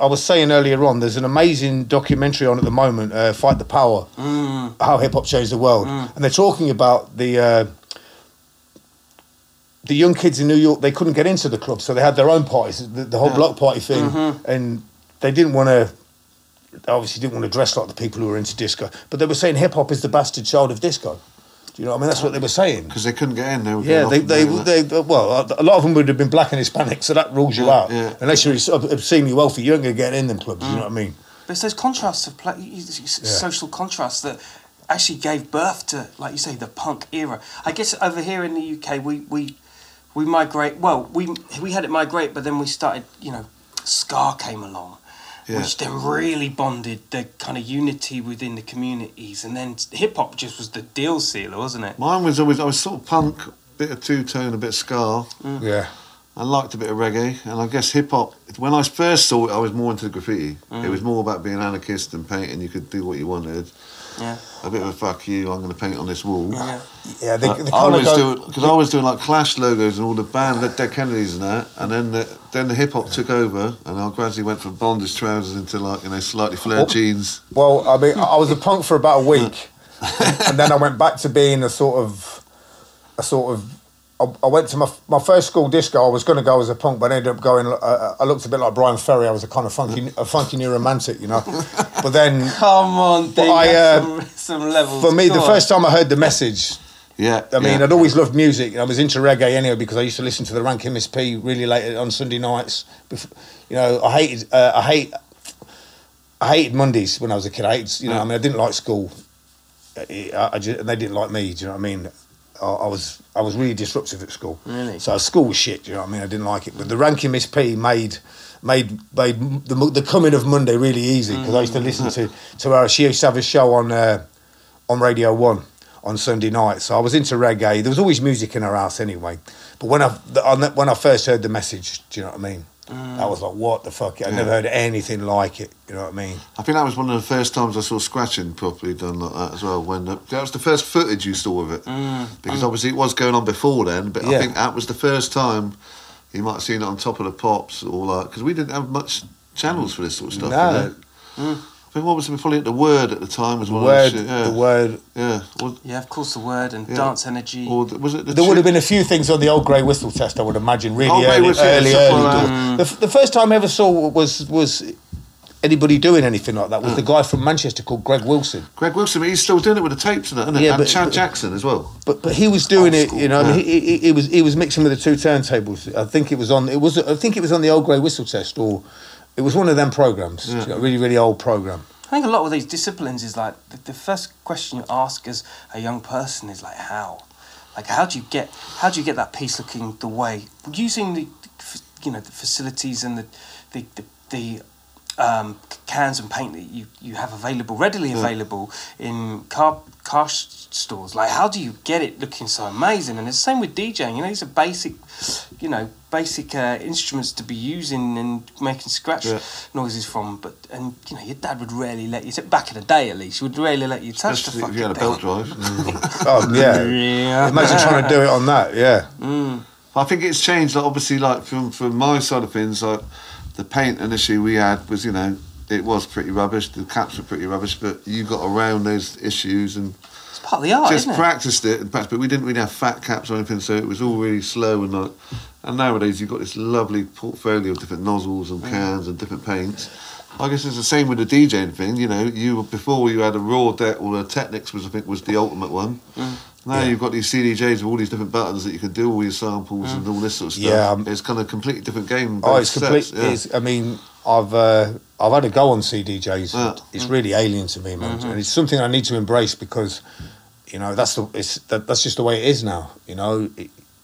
[SPEAKER 3] I was saying earlier on, there's an amazing documentary on at the moment, uh, "Fight the Power,"
[SPEAKER 2] Mm.
[SPEAKER 3] how hip hop changed the world, and they're talking about the. Uh, the young kids in New York, they couldn't get into the club, so they had their own parties, the, the whole block party thing,
[SPEAKER 2] Mm-hmm.
[SPEAKER 3] and they didn't want to. They obviously didn't want to dress like the people who were into disco, but they were saying hip hop is the bastard child of disco. Do Do you know what I mean? That's what they were saying.
[SPEAKER 1] because they couldn't get in. They were
[SPEAKER 3] Yeah,
[SPEAKER 1] getting
[SPEAKER 3] they,
[SPEAKER 1] off
[SPEAKER 3] they, they, well, a lot of them would have been black and Hispanic, so that rules you out.
[SPEAKER 1] yeah.
[SPEAKER 3] Unless you're sort obscenely wealthy, you ain't going to get in them clubs, you know what I mean?
[SPEAKER 2] But it's those contrasts of pla social contrasts that actually gave birth to, like you say, the punk era. I guess over here in the UK, we we we migrate. Well, we we had it migrate, but then we started. You know, Ska came along.
[SPEAKER 1] Yeah.
[SPEAKER 2] Which then really bonded the kind of unity within the communities, and then hip hop just was the deal sealer, wasn't it?
[SPEAKER 1] Mine was always I was sort of punk, bit of two tone, a bit of ska. Mm.
[SPEAKER 3] Yeah.
[SPEAKER 1] I liked a bit of reggae, and I guess hip hop. When I first saw it, I was more into the graffiti. It mm. was more about being anarchist and painting. You could do what you wanted.
[SPEAKER 2] Yeah.
[SPEAKER 1] A bit of a fuck you. I'm going to paint on this wall.
[SPEAKER 2] Yeah.
[SPEAKER 3] Yeah, they,
[SPEAKER 1] I,
[SPEAKER 3] they
[SPEAKER 1] I was
[SPEAKER 3] go,
[SPEAKER 1] doing because I was doing like Clash logos and all the band, the Dead Kennedys and that, and then the, then the hip hop took over, and I gradually went from bondage trousers into like you know slightly flared
[SPEAKER 3] Oh.
[SPEAKER 1] jeans.
[SPEAKER 3] Well, I mean, I was a punk for about a week, and then I went back to being a sort of, a sort of. I, I went to my my first school disco. I was going to go as a punk, but I ended up going. Uh, I looked a bit like Bryan Ferry. I was a kind of funky, a funky new romantic, you know. But then,
[SPEAKER 2] Come on, Dean.
[SPEAKER 3] I, uh,
[SPEAKER 2] some, some levels.
[SPEAKER 3] for me,
[SPEAKER 2] Go
[SPEAKER 3] the
[SPEAKER 2] on.
[SPEAKER 3] first time I heard the message,
[SPEAKER 1] Yeah,
[SPEAKER 3] I mean,
[SPEAKER 1] yeah.
[SPEAKER 3] I'd always loved music. I was into reggae anyway because I used to listen to the Ranking Miss P really late on Sunday nights. You know, I hated, uh, I hate, I hated Mondays when I was a kid. I hated, you know, I mean, I didn't like school. I, I just, and they didn't like me. Do you know what I mean? I, I was, I was really disruptive at school.
[SPEAKER 2] Really?
[SPEAKER 3] So school was shit. You know what I mean? I didn't like it. But the Ranking Miss P made. Made made the the coming of Monday really easy because I used to listen to to her. She used to have a show on uh, on Radio One on Sunday night. So I was into reggae. There was always music in our house anyway. But when I the- on that- when I first heard the message, do you know what I mean? I was like, what the fuck? I never heard anything like it. You know what I mean?
[SPEAKER 1] I think that was one of the first times I saw scratching properly done like that as well. When the, that was the first footage you saw of it, mm, because mm. obviously it was going on before then. But I think that was the first time you might have seen it on top of the pops or like because we didn't have much channels for this sort of stuff.
[SPEAKER 3] No.
[SPEAKER 1] you know. I think what was it? Probably the word at the time was
[SPEAKER 3] The
[SPEAKER 1] one
[SPEAKER 3] word,
[SPEAKER 1] of those shit, yeah.
[SPEAKER 3] the word.
[SPEAKER 1] Yeah. Or,
[SPEAKER 2] Yeah, of course, the word and
[SPEAKER 1] Yeah.
[SPEAKER 2] dance energy.
[SPEAKER 1] or the- was it the
[SPEAKER 3] There would have been a few things on the old grey whistle test. I would imagine really
[SPEAKER 1] Old Grey
[SPEAKER 3] early,
[SPEAKER 1] Whistle,
[SPEAKER 3] early, early.
[SPEAKER 1] like.
[SPEAKER 3] The, the first time I ever saw was was anybody doing anything like that was the guy from Manchester called Greg Wilson.
[SPEAKER 1] Greg Wilson. He's still doing it with the tapes and that, isn't it?
[SPEAKER 3] Yeah,
[SPEAKER 1] and
[SPEAKER 3] but-
[SPEAKER 1] Chad
[SPEAKER 3] but-
[SPEAKER 1] Jackson as well.
[SPEAKER 3] But but he was doing
[SPEAKER 1] Old
[SPEAKER 3] it,
[SPEAKER 1] school,
[SPEAKER 3] you know. I mean,
[SPEAKER 1] yeah.
[SPEAKER 3] he, he, he was he was mixing with the two turntables. I think it was on. It was I think it was on the old grey whistle test, or it was one of them programs.
[SPEAKER 1] Yeah.
[SPEAKER 3] Really really old program.
[SPEAKER 2] I think a lot of these disciplines is like the, the first question you ask as a young person is like how, like how do you get how do you get that piece looking the way using the, you know the facilities and the the the, the um, cans and paint that you, you have available readily available in car car s- stores like how do you get it looking so amazing and it's the same with DJing you know these are basic you know basic uh, instruments to be using and making scratch
[SPEAKER 1] Yeah.
[SPEAKER 2] noises from but and you know your dad would rarely let you back in the day at least he would rarely let you touch the fucking
[SPEAKER 1] if you had a belt drive.
[SPEAKER 3] Oh yeah.
[SPEAKER 2] Yeah.
[SPEAKER 3] Imagine trying to do it on that. Yeah.
[SPEAKER 1] I think it's changed. Like, obviously, like from from my side of things, like the paint initially we had was, you know, it was pretty rubbish. The caps were pretty rubbish, but you got around those issues and
[SPEAKER 2] it's part of the art
[SPEAKER 1] just
[SPEAKER 2] isn't it
[SPEAKER 1] practiced it. In fact, but we didn't really have fat caps or anything, so it was all really slow and like. And nowadays, you've got this lovely portfolio of different nozzles and cans and different paints. I guess it's the same with the DJing thing. You know, you before you had a raw deck or a Technics was I think was the ultimate one. Now you've got these CDJs with all these different buttons that you can do all your samples and all this sort of stuff.
[SPEAKER 3] Yeah, um,
[SPEAKER 1] it's kind of a completely different game.
[SPEAKER 3] Oh, it's complete.
[SPEAKER 1] yeah.
[SPEAKER 3] It's, I mean, I've uh, I've had a go on CDJs. It's really alien to me, man, and it's something I need to embrace because, you know, that's the it's that, that's just the way it is now. You know,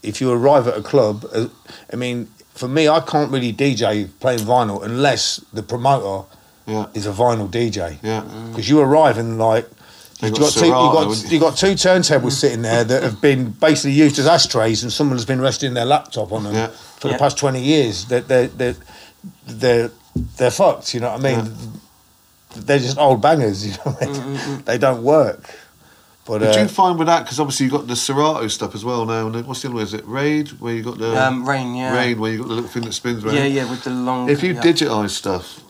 [SPEAKER 3] if you arrive at a club, uh, I mean, for me, I can't really DJ playing vinyl unless the promoter
[SPEAKER 1] Yeah.
[SPEAKER 3] is a vinyl DJ.
[SPEAKER 1] Yeah.
[SPEAKER 3] because you arrive and like. You've
[SPEAKER 1] got
[SPEAKER 3] got, two, you got,
[SPEAKER 1] you?
[SPEAKER 3] got two turntables sitting there that have been basically used as ashtrays, and someone has been resting their laptop on them
[SPEAKER 1] Yeah.
[SPEAKER 3] for
[SPEAKER 2] Yeah.
[SPEAKER 3] the past twenty years. They're they're they're they're, they're fucked. You know what I mean? They're just old bangers. You know, what I mean? they don't work. But
[SPEAKER 1] Did
[SPEAKER 3] uh,
[SPEAKER 1] you find with that because obviously you got the Serato stuff as well now? And what's the other one? Is it Raid where you got the
[SPEAKER 2] um, Rane yeah
[SPEAKER 1] Rane where you got the little thing that spins around?
[SPEAKER 2] yeah yeah with the long
[SPEAKER 1] If you
[SPEAKER 2] yeah.
[SPEAKER 1] digitise stuff,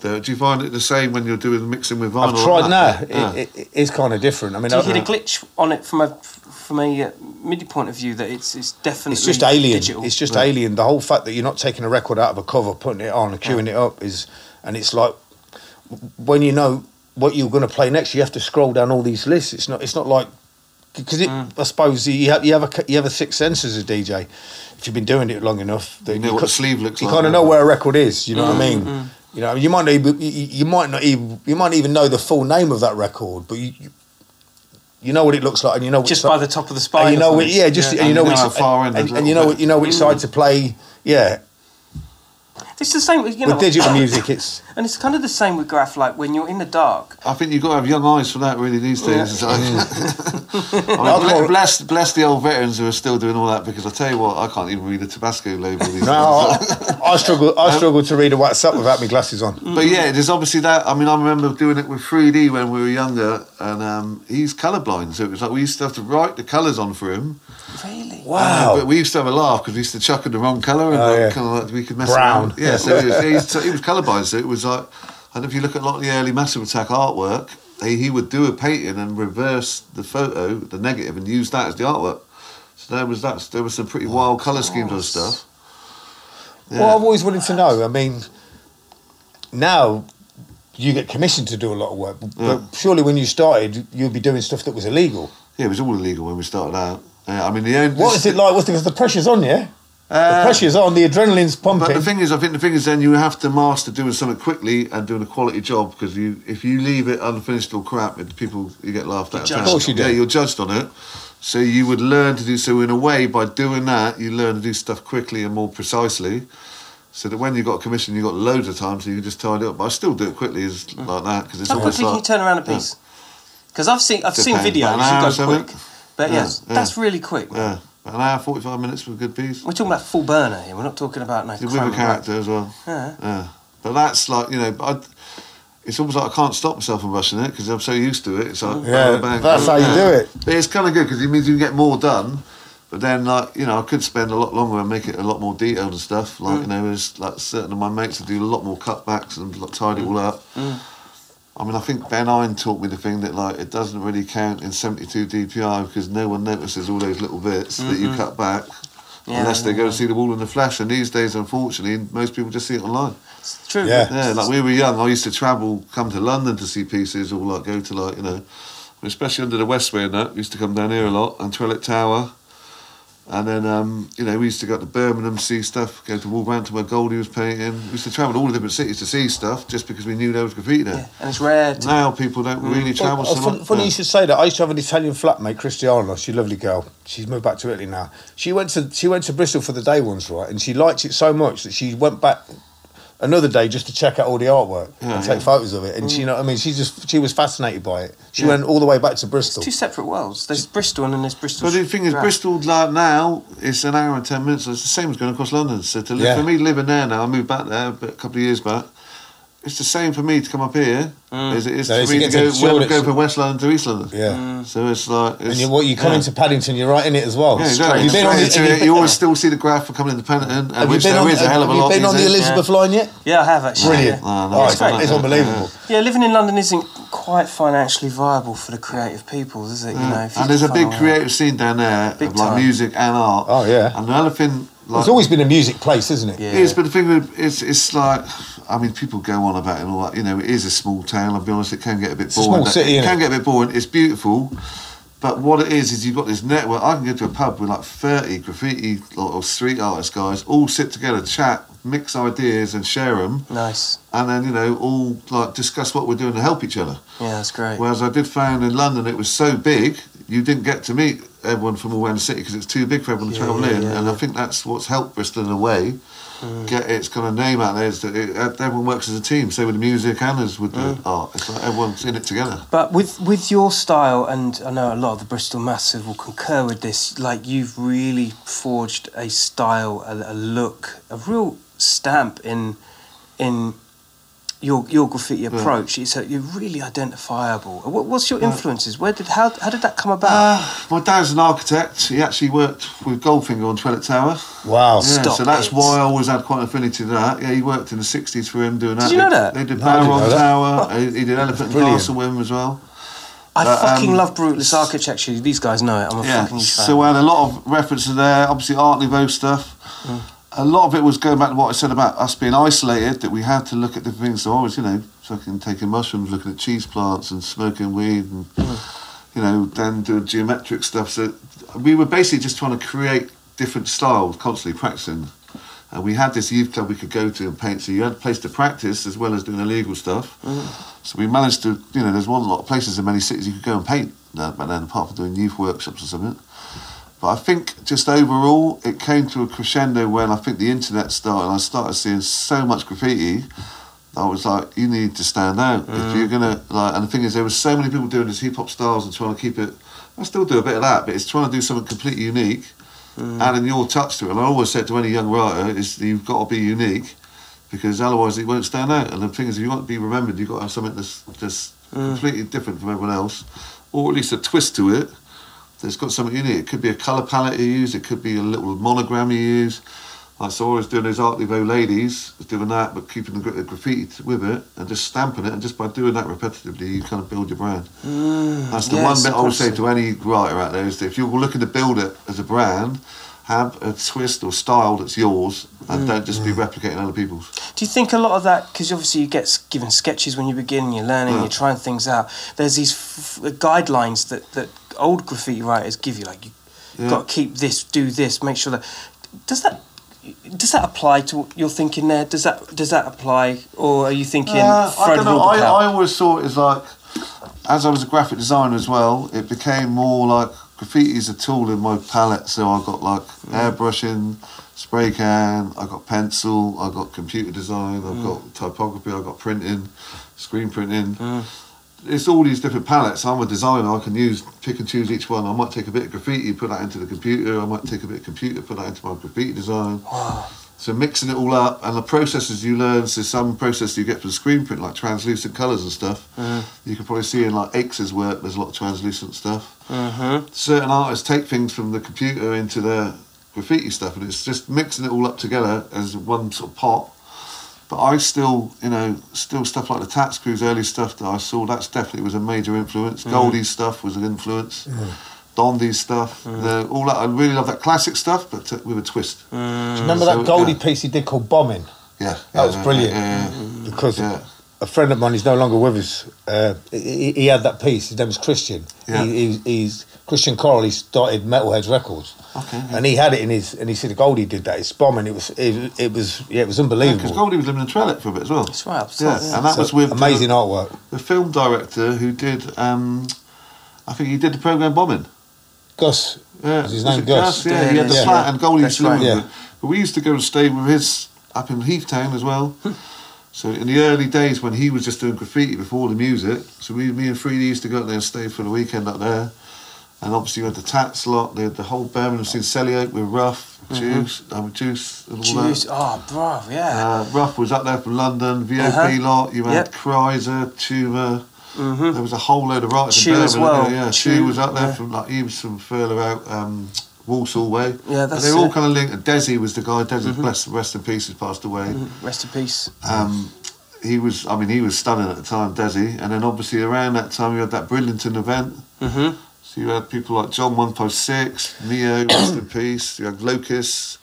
[SPEAKER 1] though, do you find it the same when you're doing mixing with vinyl?
[SPEAKER 3] I've tried
[SPEAKER 1] like
[SPEAKER 3] now.
[SPEAKER 1] Yeah.
[SPEAKER 3] It, it, it's kind of different. I mean,
[SPEAKER 2] do you
[SPEAKER 3] I-
[SPEAKER 2] hit a glitch on it from a from a uh, MIDI point of view that it's it's definitely
[SPEAKER 3] it's just alien.
[SPEAKER 2] digital.
[SPEAKER 3] It's just alien. The whole fact that you're not taking a record out of a cover, putting it on, and queuing it up is, and it's like when you know what you're going to play next, you have to scroll down all these lists. It's not. It's not like because it, mm. I suppose you have you have a you have a sixth sense as a DJ. If you've been doing it long enough, that
[SPEAKER 1] You know what
[SPEAKER 3] ca-
[SPEAKER 1] the sleeve looks
[SPEAKER 3] you
[SPEAKER 1] like,
[SPEAKER 3] kind of know
[SPEAKER 1] you?
[SPEAKER 3] where a record is. You know what I mm, mean? Mm. You know, you might not even you, you might not even you might even know the full name of that record, but you you, know what it looks like, and you know
[SPEAKER 2] Just
[SPEAKER 3] which
[SPEAKER 2] by the top of the spine.
[SPEAKER 3] and you know, which, yeah, just and you
[SPEAKER 1] And
[SPEAKER 3] know
[SPEAKER 1] you know
[SPEAKER 3] which
[SPEAKER 1] far in
[SPEAKER 3] and, and you know what- you know which side mm. to play. Yeah,
[SPEAKER 2] It's the same. with, You know,
[SPEAKER 3] with digital music, it's
[SPEAKER 2] and it's kind of the same with graph. Like when you're in the dark,
[SPEAKER 1] I think you've got to have young eyes for that, really, these days. I mean,
[SPEAKER 3] I'll call-
[SPEAKER 1] bless, bless the old veterans who are still doing all that because I tell you what, I can't even read a Tabasco label these
[SPEAKER 3] no,
[SPEAKER 1] days.
[SPEAKER 3] I, I struggle. I struggle to read a WhatsApp without my glasses on.
[SPEAKER 1] But yeah, there's obviously that. I mean, I remember doing it with 3D when we were younger, and um, he's colourblind, so it was like we used to have to write the colours on for him.
[SPEAKER 2] really.
[SPEAKER 1] Uh, but we used to have a laugh because we used to chuck in the wrong colour and
[SPEAKER 3] Oh,
[SPEAKER 1] like,
[SPEAKER 3] yeah.
[SPEAKER 1] kind of like we could mess
[SPEAKER 3] Brown.
[SPEAKER 1] around. Yeah, so it was, he, was, he was colourblind, so it was like, and if you look at a lot of the early Massive Attack artwork, he, he would do a painting and reverse the photo, the negative, and use that as the artwork. So there was that. There was some pretty oh, wild colour schemes and stuff. Yeah.
[SPEAKER 3] Well, I've always wanted to know. I mean, now you get commissioned to do a lot of work, but
[SPEAKER 1] Yeah.
[SPEAKER 3] surely when you started, you'd be doing stuff that was illegal.
[SPEAKER 1] yeah, it was all illegal when we started out. Yeah, I mean, the only,
[SPEAKER 3] What is it like? What's the, the pressure's on you? The
[SPEAKER 1] Uh,
[SPEAKER 3] pressure's on. The adrenaline's pumping.
[SPEAKER 1] But the thing is, I think the thing is, then you have to master doing something quickly and doing a quality job because you, if you leave it unfinished or crap, it, people you get laughed at.
[SPEAKER 2] judged.
[SPEAKER 3] Of course you do.
[SPEAKER 1] Yeah, you're judged on it. So you would learn to do so in a way by doing that. You learn to do stuff quickly and more precisely. So that when you've got a commission, you've got loads of time, so you can just tidy it up. But I still do it quickly, as like that because it's
[SPEAKER 2] How
[SPEAKER 1] almost
[SPEAKER 2] quickly can you turn around a piece? Because I've seen I've seen
[SPEAKER 1] Depends,
[SPEAKER 2] videos.
[SPEAKER 1] about
[SPEAKER 2] You go quick, but
[SPEAKER 1] Yeah,
[SPEAKER 2] yes,
[SPEAKER 1] yeah.
[SPEAKER 2] that's really quick.
[SPEAKER 1] yeah, about an hour, forty-five minutes for a good piece.
[SPEAKER 2] We're talking about full burner here. We're not talking about no.
[SPEAKER 1] with a
[SPEAKER 2] cramming
[SPEAKER 1] character as well.
[SPEAKER 2] Yeah.
[SPEAKER 1] Yeah, but that's like you know, but I, it's almost like I can't stop myself from rushing it because I'm so used to it. It's like
[SPEAKER 3] Yeah,
[SPEAKER 1] bang, bang,
[SPEAKER 3] that's how you
[SPEAKER 1] yeah.
[SPEAKER 3] do it.
[SPEAKER 1] But it's kind of good because it means you can get more done. But then, like you know, I could spend a lot longer and make it a lot more detailed and stuff. Like mm. you know, there's like certain of my mates that do a lot more cutbacks and like, tidy it all up. Mm. I mean, I think Ben Eine taught me the thing that like it doesn't really count in 72 DPI because no one notices all those little bits that you mm-hmm. cut back.
[SPEAKER 2] Yeah,
[SPEAKER 1] unless they go and see the wall in the flesh, and these days, unfortunately, most people just see it online.
[SPEAKER 2] It's true.
[SPEAKER 3] Yeah.
[SPEAKER 1] Yeah, like we were young, I used to travel, come to London to see pieces, or like go to like you know, especially under the Westway and that. We used to come down here a lot, and Trellick Tower, and then um, you know we used to go to Birmingham see stuff, go to Wolverhampton where Goldie was painting. We used to travel to all the different cities to see stuff just because we knew there was graffiti there.
[SPEAKER 2] Yeah, and it's rare.
[SPEAKER 1] Now people don't really travel
[SPEAKER 3] Well,
[SPEAKER 1] so
[SPEAKER 3] fun-
[SPEAKER 1] much.
[SPEAKER 3] funny
[SPEAKER 1] Yeah.
[SPEAKER 3] you should say that. I used to have an Italian flatmate, Cristiana. She's a lovely girl. She's moved back to Italy now. She went to she went to Bristol for the day once, right? And she liked it so much that she went back another day just to check out all the artwork
[SPEAKER 1] Yeah,
[SPEAKER 3] and take
[SPEAKER 1] yeah.
[SPEAKER 3] photos of it. And she, you know, what I mean, she just she was fascinated by it. She went all the way back to Bristol.
[SPEAKER 2] two separate worlds. There's Bristol and then there's Bristol.
[SPEAKER 1] But the thing is,
[SPEAKER 2] Graph.
[SPEAKER 1] Bristol like now it's an hour and ten minutes. So it's the same as going across London. So to live,
[SPEAKER 3] Yeah.
[SPEAKER 1] for me living there now, I moved back there a couple of years back. It's the same for me to come up here mm. as it is
[SPEAKER 3] No,
[SPEAKER 1] for me to
[SPEAKER 3] to
[SPEAKER 1] go,
[SPEAKER 3] get to
[SPEAKER 1] well, go from West London to East London.
[SPEAKER 3] Yeah. Mm.
[SPEAKER 1] So it's like it's,
[SPEAKER 3] And you, what you come
[SPEAKER 1] yeah.
[SPEAKER 3] into Paddington, you're right in it as well.
[SPEAKER 1] Yeah, exactly.
[SPEAKER 3] Have you been on the,
[SPEAKER 1] Straight
[SPEAKER 3] have
[SPEAKER 1] into
[SPEAKER 3] you
[SPEAKER 1] it. You always still see the graph for coming into Paddington,
[SPEAKER 3] have you
[SPEAKER 1] which
[SPEAKER 3] been
[SPEAKER 1] there
[SPEAKER 3] on,
[SPEAKER 1] is a hell of a
[SPEAKER 3] have you been on the
[SPEAKER 1] these days.
[SPEAKER 3] Elizabeth line yet?
[SPEAKER 2] Yeah, I have actually.
[SPEAKER 3] Brilliant.
[SPEAKER 2] Yeah.
[SPEAKER 1] Oh, no,
[SPEAKER 3] Oh,
[SPEAKER 1] it's
[SPEAKER 3] it's,
[SPEAKER 1] great.
[SPEAKER 3] it's unbelievable.
[SPEAKER 2] Yeah, living in London isn't quite financially viable for the creative people, is it? You mm. know,
[SPEAKER 1] and there's a big creative scene down there of like music and art.
[SPEAKER 3] Oh, yeah.
[SPEAKER 1] And the other thing, like,
[SPEAKER 3] It's always been a music place, isn't it?
[SPEAKER 2] Yeah.
[SPEAKER 1] It is, but the thing with it's it's like I mean, people go on about it and all that. You know, it is a small town. I'll be honest, it can get a bit
[SPEAKER 3] a
[SPEAKER 1] boring.
[SPEAKER 3] small city,
[SPEAKER 1] it can get a bit boring. It's beautiful, but what it is is you've got this network. I can go to a pub with like thirty graffiti or, or street artist guys, all sit together, chat, mix ideas, and share them,
[SPEAKER 2] Nice.
[SPEAKER 1] and then you know all like discuss what we're doing to help each other.
[SPEAKER 2] Yeah, that's great.
[SPEAKER 1] Whereas I did find in London, it was so big, you didn't get to meet everyone from all around the city because it's too big for everyone to
[SPEAKER 2] Yeah,
[SPEAKER 1] travel
[SPEAKER 2] yeah,
[SPEAKER 1] in.
[SPEAKER 2] yeah,
[SPEAKER 1] and I think that's what's helped Bristol in a way. Get its kind of name out there is that it, uh, everyone works as a team. So with the music and as with the mm. art, it's like everyone's in it together.
[SPEAKER 2] But with with your style, and I know a lot of the Bristol Massive will concur with this. Like you've really forged a style, a, a look, a real stamp in in your your graffiti approach. It's a, you're really identifiable. What, what's your influences? Where did how how did that come about?
[SPEAKER 1] Uh, my dad's an architect. He actually worked with Goldfinger on Trellick Tower.
[SPEAKER 3] Wow.
[SPEAKER 1] Yeah,
[SPEAKER 2] Stop
[SPEAKER 1] so that's
[SPEAKER 2] it.
[SPEAKER 1] why I always had quite an affinity to that. Yeah, he worked in the 60s for him doing that.
[SPEAKER 2] Did you know
[SPEAKER 1] They-
[SPEAKER 2] that?
[SPEAKER 1] They did
[SPEAKER 3] No, I didn't know
[SPEAKER 1] Barron
[SPEAKER 3] that.
[SPEAKER 1] Tower. he, he did Elephant and Castle with him as well.
[SPEAKER 2] I
[SPEAKER 1] but,
[SPEAKER 2] fucking
[SPEAKER 1] um,
[SPEAKER 2] love brutalist architecture. These guys know it. I'm a
[SPEAKER 1] Yeah,
[SPEAKER 2] fucking fan.
[SPEAKER 1] so I had a lot of references there. Obviously, Art Nouveau stuff. A lot of it was going back to what I said about us being isolated. That we had to look at different things. So I was, you know, fucking taking mushrooms, looking at cheese plants, and smoking weed, and you know, then doing geometric stuff. So we were basically just trying to create different styles, constantly practicing. And we had this youth club we could go to and paint, so you had a place to practice as well as doing illegal stuff. Mm-hmm. So we managed to, you know, there's one lot of places in many cities you could go and paint now, but then apart from doing youth workshops or something. But I think just overall, it came to a crescendo when I think the internet started. and I started seeing so much graffiti. I was like, you need to stand out if mm. you're gonna like. And the thing is, there were so many people doing this hip hop styles and trying to keep it. I still do a bit of that, but it's trying to do something completely unique, mm. adding your touch to it. And I always said to any young writer, is you've got to be unique, because otherwise it won't stand out. And the thing is, if you want to be remembered, you've got to have something that's just mm. completely different from everyone else, or at least a twist to it that's got something in it. It could be a colour palette you use, it could be a little monogram you use. Like so I was doing those Art Nouveau ladies, doing that, but keeping the, gra- the graffiti with it and just stamping it, and just by doing that repetitively, you kind of build your brand. Ah, that's the
[SPEAKER 2] yes,
[SPEAKER 1] one bit I would say to any writer out there is that if you're looking to build it as a brand, have a twist or style that's yours, and don't just be mm. replicating other people's.
[SPEAKER 2] Do you think a lot of that, because obviously you get given sketches when you begin, you're learning,
[SPEAKER 1] Yeah.
[SPEAKER 2] you're trying things out. There's these f- guidelines that, that old graffiti writers give you, like you
[SPEAKER 1] Yeah.
[SPEAKER 2] got to keep this, do this, make sure that. Does that does that apply to what you're thinking there? Does that does that apply, or are you thinking
[SPEAKER 1] Uh, I don't know. I, I always saw it as like, as I was a graphic designer as well, it became more like graffiti is a tool in my palette. So I got like mm. airbrushing, spray can, I got pencil, I got computer design, I've mm. got typography, I've got printing, screen printing. Mm. It's all these different palettes. I'm a designer. I can use pick and choose each one. I might take a bit of graffiti, put that into the computer. I might take a bit of computer, put that into my graffiti design. So mixing it all up and the processes you learn, so some process you get from screen print, like translucent colours and stuff. You can probably see in like Aikes' work, there's a lot of translucent stuff.
[SPEAKER 2] Mm-hmm.
[SPEAKER 1] Certain artists take things from the computer into their graffiti stuff, and it's just mixing it all up together as one sort of pot. But I still, you know, still stuff like the Tax Crew's early stuff that I saw, that's definitely was a major influence. Mm-hmm. Goldie's stuff was an influence. Dondi's stuff, mm-hmm. the, all that. I really love that classic stuff, but t- with a twist. Mm.
[SPEAKER 3] Do you remember
[SPEAKER 1] So,
[SPEAKER 3] that Goldie
[SPEAKER 1] yeah.
[SPEAKER 3] piece he did called Bombing?
[SPEAKER 1] Yeah,
[SPEAKER 3] That was
[SPEAKER 1] yeah,
[SPEAKER 3] brilliant.
[SPEAKER 1] yeah, yeah.
[SPEAKER 3] Mm-hmm.
[SPEAKER 1] Because
[SPEAKER 3] a friend of mine, he's no longer with us. Uh, he, he had that piece. His name was Christian.
[SPEAKER 1] Yeah.
[SPEAKER 3] He, he's, he's Christian Coral. He started Metalheadz Records,
[SPEAKER 1] Okay.
[SPEAKER 3] and he had it in his. And he said Goldie did that. It's bombing. It was. It, it was. Yeah, it was unbelievable.
[SPEAKER 1] Because
[SPEAKER 3] unbelievable.
[SPEAKER 1] Goldie was living in Trellick for a bit as well.
[SPEAKER 2] That's right, up
[SPEAKER 1] Yeah,
[SPEAKER 2] yeah.
[SPEAKER 1] and that
[SPEAKER 3] So,
[SPEAKER 1] was with
[SPEAKER 3] amazing
[SPEAKER 1] the,
[SPEAKER 3] artwork.
[SPEAKER 1] the film director who did. Um, I think he did the program Bombing.
[SPEAKER 3] Gus.
[SPEAKER 1] Yeah,
[SPEAKER 3] Was his
[SPEAKER 1] was
[SPEAKER 3] name
[SPEAKER 1] it
[SPEAKER 3] Gus?
[SPEAKER 1] Yeah,
[SPEAKER 2] Yeah,
[SPEAKER 1] he had the
[SPEAKER 2] yeah,
[SPEAKER 1] flat,
[SPEAKER 2] yeah.
[SPEAKER 1] and Goldie
[SPEAKER 2] That's
[SPEAKER 1] used to live
[SPEAKER 2] right.
[SPEAKER 1] with
[SPEAKER 3] Yeah.
[SPEAKER 1] But we used to go and stay with his up in Heath Town as well. so in the early days when he was just doing graffiti before the music, so we, me and 3D used to go up there and stay for the weekend up there. And obviously, we had the Tats lot, they had the whole Birmingham scene, Celio with Ruff, Juice, um, Juice, and all
[SPEAKER 2] Mm-hmm. Juice,
[SPEAKER 1] that.
[SPEAKER 2] oh, bro, yeah.
[SPEAKER 1] Uh, Ruff was up there from London, VOP
[SPEAKER 2] Uh-huh.
[SPEAKER 1] lot, you had
[SPEAKER 2] Yep.
[SPEAKER 1] Chrysler, Tumour.
[SPEAKER 2] Mhm.
[SPEAKER 1] There was a whole load of writers
[SPEAKER 2] Chew
[SPEAKER 1] in Birmingham.
[SPEAKER 2] well.
[SPEAKER 1] Yeah, yeah.
[SPEAKER 2] Chew,
[SPEAKER 1] Chew was up there
[SPEAKER 2] yeah.
[SPEAKER 1] from like he was from further out um, Walsall way.
[SPEAKER 2] Yeah, that's
[SPEAKER 1] they were all.
[SPEAKER 2] Mm-hmm.
[SPEAKER 1] kind of linked. And Desi was the guy. Desi, bless rest in peace, has passed away.
[SPEAKER 2] Rest in peace.
[SPEAKER 1] Um, he was, I mean, he was stunning at the time, Desi. And then obviously around that time you had that Bridlington event.
[SPEAKER 2] Mm-hmm.
[SPEAKER 1] So you had people like John One Five Six, Neo, rest in peace. You had Locus.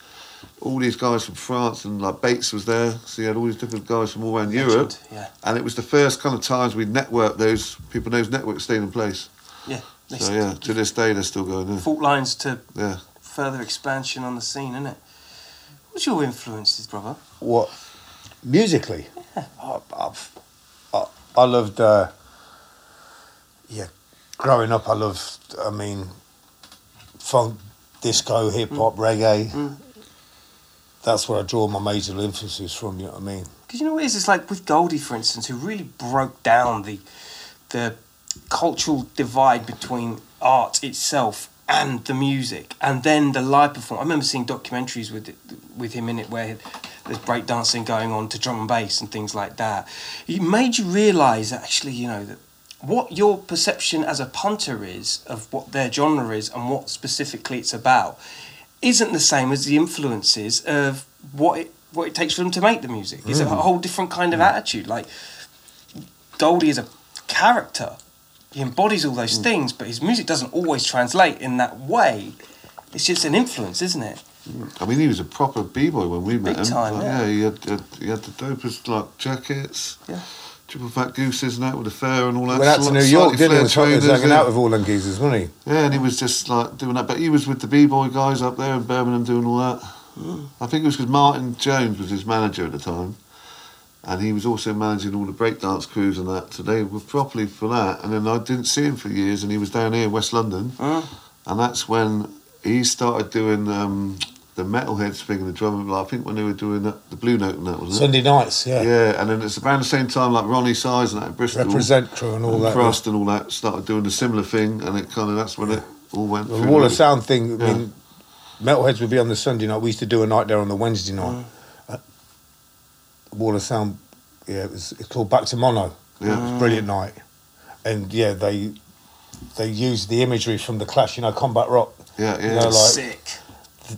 [SPEAKER 1] All these guys from France and like Bates was there, so you had all these different guys from all around Europe.
[SPEAKER 2] Yeah,
[SPEAKER 1] And it was the first kind of times we networked those people. Those networks stayed in place.
[SPEAKER 2] yeah. They
[SPEAKER 1] So yeah, to this day they're still going. Yeah.
[SPEAKER 2] Fault lines to
[SPEAKER 1] yeah.
[SPEAKER 2] further expansion on the scene, isn't it? What's your influences, brother?
[SPEAKER 3] What musically? I, I've, I, I loved. Uh, yeah, growing up, I loved. I mean, funk, disco, hip hop, mm. reggae. Mm. That's where I draw my major influences from. You know what I mean?
[SPEAKER 2] Because you know what it is? It's like with Goldie, for instance, who really broke down the the cultural divide between art itself and the music, and then the live performance. I remember seeing documentaries with with him in it where there's breakdancing going on to drum and bass and things like that. It made you realise actually, you know, that what your perception as a punter is of what their genre is and what specifically it's about isn't the same as the influences of what it what it takes for them to make the music. It's a hmm. whole different kind of hmm. attitude. Like Goldie is a character. He embodies all those hmm. things, but his music doesn't always translate in that way. It's just an influence, isn't it?
[SPEAKER 1] I mean, he was a proper b boy when we met
[SPEAKER 2] Big
[SPEAKER 1] him.
[SPEAKER 2] time,
[SPEAKER 1] Like,
[SPEAKER 2] yeah.
[SPEAKER 1] he had, had he had the dopest like jackets.
[SPEAKER 2] Yeah.
[SPEAKER 1] Triple Fat Gooses and that with the fair and all that.
[SPEAKER 3] Went out to New York, didn't he? Was, he was
[SPEAKER 1] trainers,
[SPEAKER 3] hanging
[SPEAKER 1] yeah.
[SPEAKER 3] out with all them geezers, wasn't he?
[SPEAKER 1] Yeah, and he was just like doing that. But he was with the b-boy guys up there in Birmingham doing all that. I think it was because Martin Jones was his manager at the time. And he was also managing all the breakdance crews and that. So they were properly for that. And then I didn't see him for years and he was down here in West London. And that's when he started doing um, the Metalheadz thing and the drum. Like, I think when they were doing that, the Blue Note and that, wasn't it?
[SPEAKER 3] Sunday nights, yeah.
[SPEAKER 1] Yeah, and then it's around the same time like Roni Size and that at Bristol.
[SPEAKER 3] Reprazent crew and all that.
[SPEAKER 1] Krust and all that started doing a similar thing, and it kind of that's when it all went.
[SPEAKER 3] The. Wall of Sound thing, I
[SPEAKER 1] Yeah.
[SPEAKER 3] mean, Metalheadz would be on the Sunday night. We used to do a night there on the Wednesday night. Uh, Wall of Sound, yeah, it was it's called Back to Mono.
[SPEAKER 1] Yeah.
[SPEAKER 3] It was a brilliant night. And yeah, they they used the imagery from the Clash, you know, Combat Rock.
[SPEAKER 1] Yeah, yeah.
[SPEAKER 3] You know, like
[SPEAKER 2] Sick.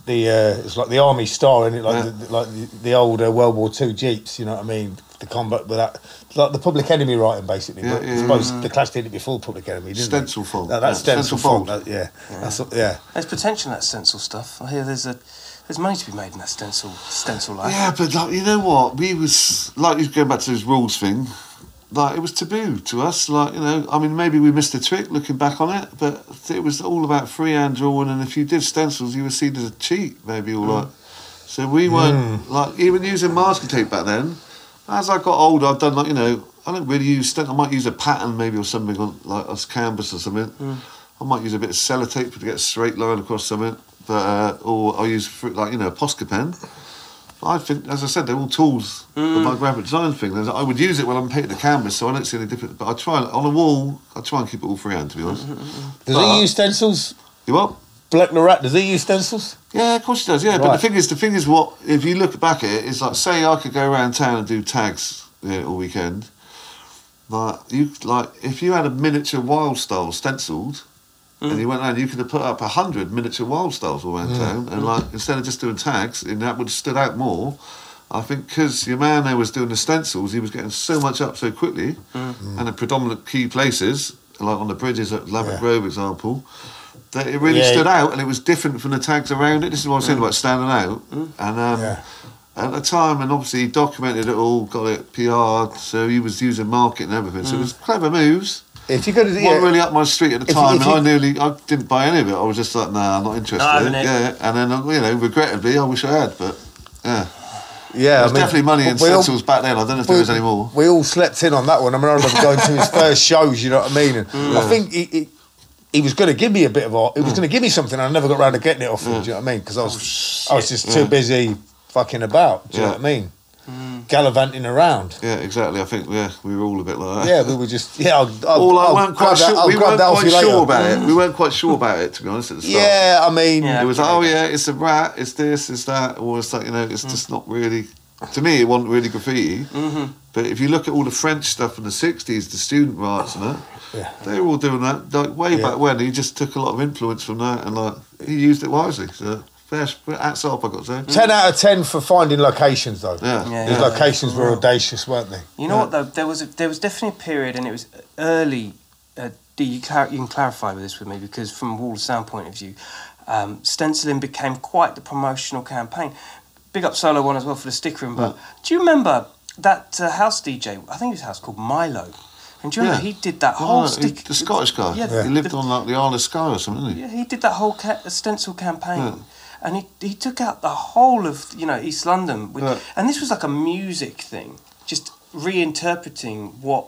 [SPEAKER 3] The uh, it's like the army style, and it like
[SPEAKER 1] Yeah.
[SPEAKER 3] the, like the, the old uh, World War Two jeeps. You know what I mean? The combat with that, like the Public Enemy writing, basically.
[SPEAKER 1] Yeah,
[SPEAKER 3] but
[SPEAKER 1] yeah,
[SPEAKER 3] I suppose the Clash did it before Public Enemy, didn't
[SPEAKER 1] Stencil
[SPEAKER 3] they?
[SPEAKER 1] fault.
[SPEAKER 3] That, that's
[SPEAKER 1] Yeah,
[SPEAKER 3] stencil,
[SPEAKER 1] stencil
[SPEAKER 3] fault.
[SPEAKER 1] fault.
[SPEAKER 3] that- yeah, that's yeah.
[SPEAKER 2] There's potential in that stencil stuff. I hear there's a there's money to be made in that stencil stencil life.
[SPEAKER 1] Yeah, but like, you know what? We was like you going back to this rules thing. Like it was taboo to us. Like you know, I mean, maybe we missed a trick looking back on it, but it was all about freehand drawing. And if you did stencils, you were seen as a cheat, maybe or mm. like. So we weren't mm. like even using masking tape back then. As I got older, I've done like you know, I don't really use stent. I might use a pattern maybe or something on like as canvas or something. Mm. I might use a bit of sellotape to get a straight line across something, but uh, or I use like you know a Posca pen. I think, as I said, they're all tools for mm. my graphic design thing. There's- I would use it when I'm painting the canvas, so I don't see any difference. But I try on a wall. I try and keep it all freehand, to be honest. Mm-hmm.
[SPEAKER 3] Does
[SPEAKER 1] But-
[SPEAKER 3] he use stencils?
[SPEAKER 1] You what?
[SPEAKER 3] Blek le Rat, does he use stencils?
[SPEAKER 1] Yeah, of course he does. Yeah, but the thing is, the thing is, what if you look back at it, it's like say I could go around town and do tags yeah, all weekend. Like you, like if you had a miniature wild style stenciled, and you went around, you could have put up a hundred miniature wild styles all around town, and like instead of just doing tags, and that would have stood out more. I think because your man there was doing the stencils, he was getting so much up so quickly, mm. and the predominant key places, like on the bridges at Ladbroke
[SPEAKER 3] Yeah.
[SPEAKER 1] Grove, example, that it really
[SPEAKER 3] Yeah.
[SPEAKER 1] stood out, and it was different from the tags around it. This is what I'm saying mm. about standing out, mm. and um,
[SPEAKER 3] Yeah.
[SPEAKER 1] at the time, and obviously he documented it all, got it PR'd, so he was using marketing and everything. So it was clever moves.
[SPEAKER 3] If you could,
[SPEAKER 1] It
[SPEAKER 3] yeah,
[SPEAKER 1] wasn't really up my street at the
[SPEAKER 3] If you-
[SPEAKER 1] time,
[SPEAKER 3] if
[SPEAKER 1] and I nearly, I didn't buy any of it. I was just like, nah, I'm not interested.
[SPEAKER 2] Not.
[SPEAKER 1] Yeah, and then you know, regrettably, I wish I had, but yeah,
[SPEAKER 3] yeah,
[SPEAKER 1] there's
[SPEAKER 3] I mean,
[SPEAKER 1] definitely money in
[SPEAKER 3] we all-
[SPEAKER 1] stencils back then. I don't know if there was any more.
[SPEAKER 3] We all slept in on that one. I mean, I remember going to his first shows. You know what I mean? And I mm. think he, he, he was going to give me a bit of art. He was mm. going to give me something. I never got around to getting it off him. Do you know what I mean? Because I was, oh, I was just too busy fucking about. Do you know what I mean? Gallivanting around.
[SPEAKER 1] Yeah, exactly. I think yeah, we were all a bit like that.
[SPEAKER 3] Yeah, we were just yeah. I'll, I'll,
[SPEAKER 1] All I
[SPEAKER 3] I'll
[SPEAKER 1] weren't quite sure.
[SPEAKER 3] I'll
[SPEAKER 1] We weren't quite
[SPEAKER 3] you later.
[SPEAKER 1] sure about it. We weren't quite sure about it, to be honest, at the start.
[SPEAKER 3] Yeah, I mean,
[SPEAKER 2] Yeah.
[SPEAKER 1] It was like,
[SPEAKER 2] Okay.
[SPEAKER 1] oh yeah, it's a rat, it's this, it's that, or it's like you know, it's just not really. To me, it wasn't really graffiti. Mm-hmm. But if you look at all the French stuff in the '60s, the student riots and that,
[SPEAKER 3] Yeah.
[SPEAKER 1] they were all doing that like way
[SPEAKER 3] Yeah.
[SPEAKER 1] back when. He just took a lot of influence from that, and like he used it wisely. So fair, hats off, I got to say.
[SPEAKER 3] ten out of ten for finding locations though.
[SPEAKER 1] Yeah.
[SPEAKER 2] Yeah,
[SPEAKER 3] His
[SPEAKER 2] yeah.
[SPEAKER 3] locations were audacious, weren't they?
[SPEAKER 2] You know what though? There was a, there was definitely a period, and it was early. Uh, do you, clar- you can clarify with this with me because from a Wall of Sound point of view, um, stenciling became quite the promotional campaign. Big up Solo One as well for the stickering. But do you remember that uh, house DJ? I think his house called Milo. And do you remember
[SPEAKER 1] Yeah.
[SPEAKER 2] he did that
[SPEAKER 1] Oh,
[SPEAKER 2] whole
[SPEAKER 1] he-
[SPEAKER 2] stick?
[SPEAKER 1] the Scottish guy.
[SPEAKER 2] Yeah,
[SPEAKER 1] he lived
[SPEAKER 2] the-
[SPEAKER 1] on like the Isle of Skye or something, didn't he?
[SPEAKER 2] Yeah, he did that whole ca- stencil campaign,
[SPEAKER 1] Yeah.
[SPEAKER 2] And he he took out the whole of you know East London, with,
[SPEAKER 1] Yeah.
[SPEAKER 2] and this was like a music thing, just reinterpreting what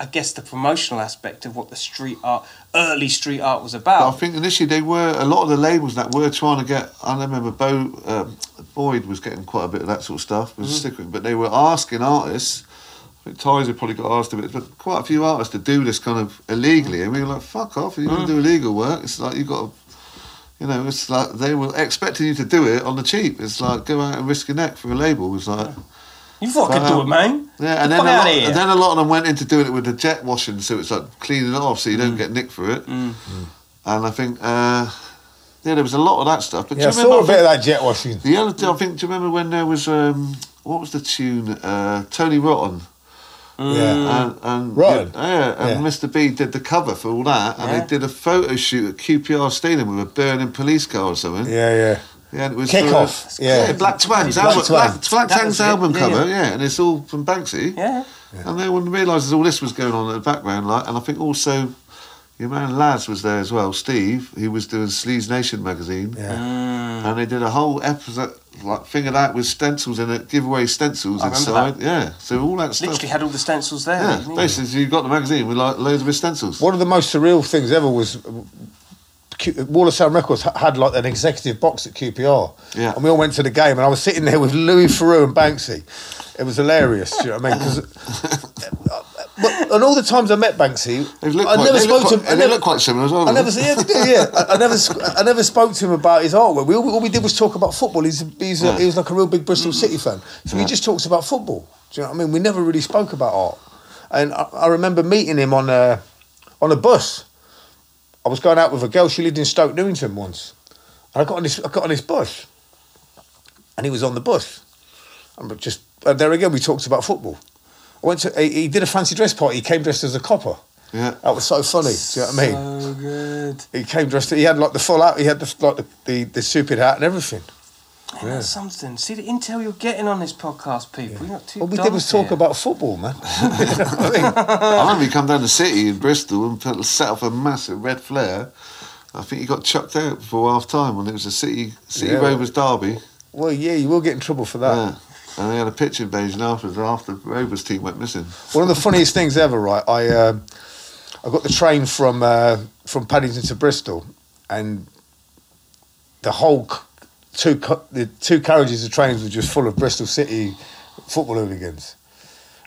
[SPEAKER 2] I guess the promotional aspect of what the street art, early street art was
[SPEAKER 1] But I think initially they were a lot of the labels that were trying to get. I remember Bo um, Boyd was getting quite a bit of that sort of stuff with stickering, but they were asking artists. I think Tyser probably got asked a bit, but quite a few artists to do this kind of illegally, and we were like, "Fuck off! If you're going to do illegal work, it's like you have got to." You know, it's like they were expecting you to do it on the cheap. It's like go out and risk your neck for a label. It's like
[SPEAKER 2] You fucking I do it, man.
[SPEAKER 1] yeah, and
[SPEAKER 2] Get
[SPEAKER 1] then, a lot, and then a lot of them went into doing it with the jet washing, so it's like cleaning it off so you don't get nicked for it. And I think, uh, yeah, there was a lot of that stuff. But
[SPEAKER 3] Yeah, I
[SPEAKER 1] do you remember?
[SPEAKER 3] saw a bit of that jet washing.
[SPEAKER 1] The other, I think, do you remember when there was um, what was the tune? Uh, Tony Rotten.
[SPEAKER 3] Yeah.
[SPEAKER 1] And, and
[SPEAKER 3] Rotten?
[SPEAKER 1] yeah, and
[SPEAKER 3] Yeah.
[SPEAKER 1] Mr. B did the cover for all that, and
[SPEAKER 2] Yeah.
[SPEAKER 1] they did a photo shoot at QPR Stadium with a burning police car or something.
[SPEAKER 3] Yeah, yeah.
[SPEAKER 1] Yeah, and it was
[SPEAKER 3] Kick
[SPEAKER 1] for,
[SPEAKER 3] off, yeah.
[SPEAKER 1] Black Twang's
[SPEAKER 2] Black
[SPEAKER 1] album,
[SPEAKER 3] Twang.
[SPEAKER 1] Black, Black Twang's album
[SPEAKER 2] yeah,
[SPEAKER 1] cover,
[SPEAKER 2] yeah.
[SPEAKER 1] yeah. and it's all from Banksy.
[SPEAKER 2] Yeah.
[SPEAKER 1] And no one realises all this was going on in the background, like, and I think also your man Laz was there as well, Steve. He was doing Sleaze Nation magazine,
[SPEAKER 3] Yeah.
[SPEAKER 2] Mm.
[SPEAKER 1] and they did a whole episode like thing of that with stencils in it, giveaway stencils
[SPEAKER 2] I remember
[SPEAKER 1] inside. Yeah, so all that stuff.
[SPEAKER 2] Literally had all the stencils there.
[SPEAKER 1] yeah,
[SPEAKER 2] didn't he?
[SPEAKER 1] basically, you got the magazine with like loads of his stencils.
[SPEAKER 3] One of the most surreal things ever was Wall of Sound Records had like an executive box at QPR.
[SPEAKER 1] Yeah.
[SPEAKER 3] And we all went to the game, and I was sitting there with Louis Theroux and Banksy. It was hilarious. Do you know what I mean? 'Cause- but, and all the times I met Banksy, I
[SPEAKER 1] quite,
[SPEAKER 3] never spoke
[SPEAKER 1] look
[SPEAKER 3] to
[SPEAKER 1] quite,
[SPEAKER 3] him. I never,
[SPEAKER 1] look quite similar as well.
[SPEAKER 3] I never, yeah, yeah. I, I never, I never spoke to him about his artwork. We all, all we did was talk about football. He's, he's a, he was like a real big Bristol mm. City fan, so he just talks about football. Do you know what I mean? We never really spoke about art, and I, I remember meeting him on a on a bus. I was going out with a girl. She lived in Stoke Newington once, and I got on this. I got on this bus, and he was on the bus. And just and there again, we talked about football. I went to. He, he did a fancy dress party. He came dressed as a copper.
[SPEAKER 1] Yeah.
[SPEAKER 3] That was so funny. Do you know what I mean?
[SPEAKER 2] So good.
[SPEAKER 3] He came dressed. He had like the full out. He had the like the the, the stupid hat and everything.
[SPEAKER 2] Man, That's something. See the intel you're getting on this podcast, people. You're not too
[SPEAKER 3] All we did was talk about football, man. You know what I mean?
[SPEAKER 1] I remember he come down the city in Bristol and put, set up a massive red flare. I think he got chucked out before half time when it was a City City
[SPEAKER 3] Yeah.
[SPEAKER 1] Rovers derby.
[SPEAKER 3] Well, yeah, you will get in trouble for that.
[SPEAKER 1] Yeah. And they had a pitch invasion afterwards after the Rovers team went missing.
[SPEAKER 3] One of the funniest things ever, right? I um I got the train from uh, from Paddington to Bristol, and the whole two the two carriages of trains were just full of Bristol City football hooligans.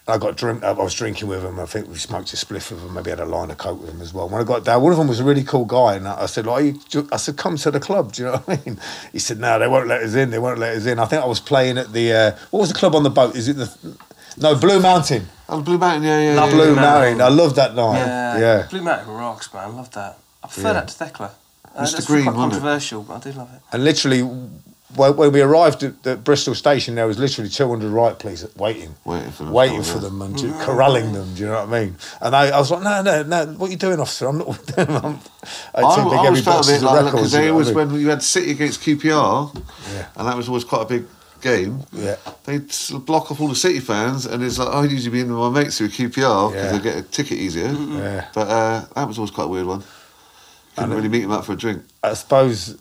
[SPEAKER 3] And I got drink. I was drinking with him. I think we smoked a spliff with him. Maybe had a line of coke with him as well. When I got down, one of them was a really cool guy, and I I said, like, you, I said, come to the club. Do you know what I mean? He said, no, they won't let us in. They won't let us in. I think I was playing at the uh, what was the club on the boat? Is it the no Blue Mountain?
[SPEAKER 1] Oh, Blue Mountain, yeah, yeah.
[SPEAKER 3] Not
[SPEAKER 1] yeah,
[SPEAKER 3] Blue
[SPEAKER 1] yeah.
[SPEAKER 3] Mountain. I love that night.
[SPEAKER 2] Yeah,
[SPEAKER 3] Yeah.
[SPEAKER 2] Blue Mountain rocks, man. I love that. I prefer
[SPEAKER 3] Yeah.
[SPEAKER 2] that to Thekla. Uh,
[SPEAKER 1] Mr. Green,
[SPEAKER 2] quite
[SPEAKER 1] wasn't it?
[SPEAKER 2] controversial, but I do love it.
[SPEAKER 3] And literally, when, when we arrived at, at Bristol Station, there was literally 200 right police waiting.
[SPEAKER 1] Waiting for them.
[SPEAKER 3] Waiting
[SPEAKER 1] Oh,
[SPEAKER 3] for them and ju- corralling them, do you know what I mean? And I, I was like, no, no, no, what are you doing, officer? I'm not with them. I'm, I
[SPEAKER 1] I,
[SPEAKER 3] had two big
[SPEAKER 1] I always felt a bit like because
[SPEAKER 3] you
[SPEAKER 1] they
[SPEAKER 3] know
[SPEAKER 1] always
[SPEAKER 3] I mean?
[SPEAKER 1] when you had City against QPR,
[SPEAKER 3] Yeah.
[SPEAKER 1] and that was always quite a big game.
[SPEAKER 3] Yeah.
[SPEAKER 1] They'd block off all the City fans, and it's like I'd usually be in with my mates who are QPR because
[SPEAKER 3] Yeah.
[SPEAKER 1] they get a ticket easier.
[SPEAKER 3] Yeah.
[SPEAKER 1] But uh, that was always quite a weird one. Couldn't really meet them up for a drink.
[SPEAKER 3] I suppose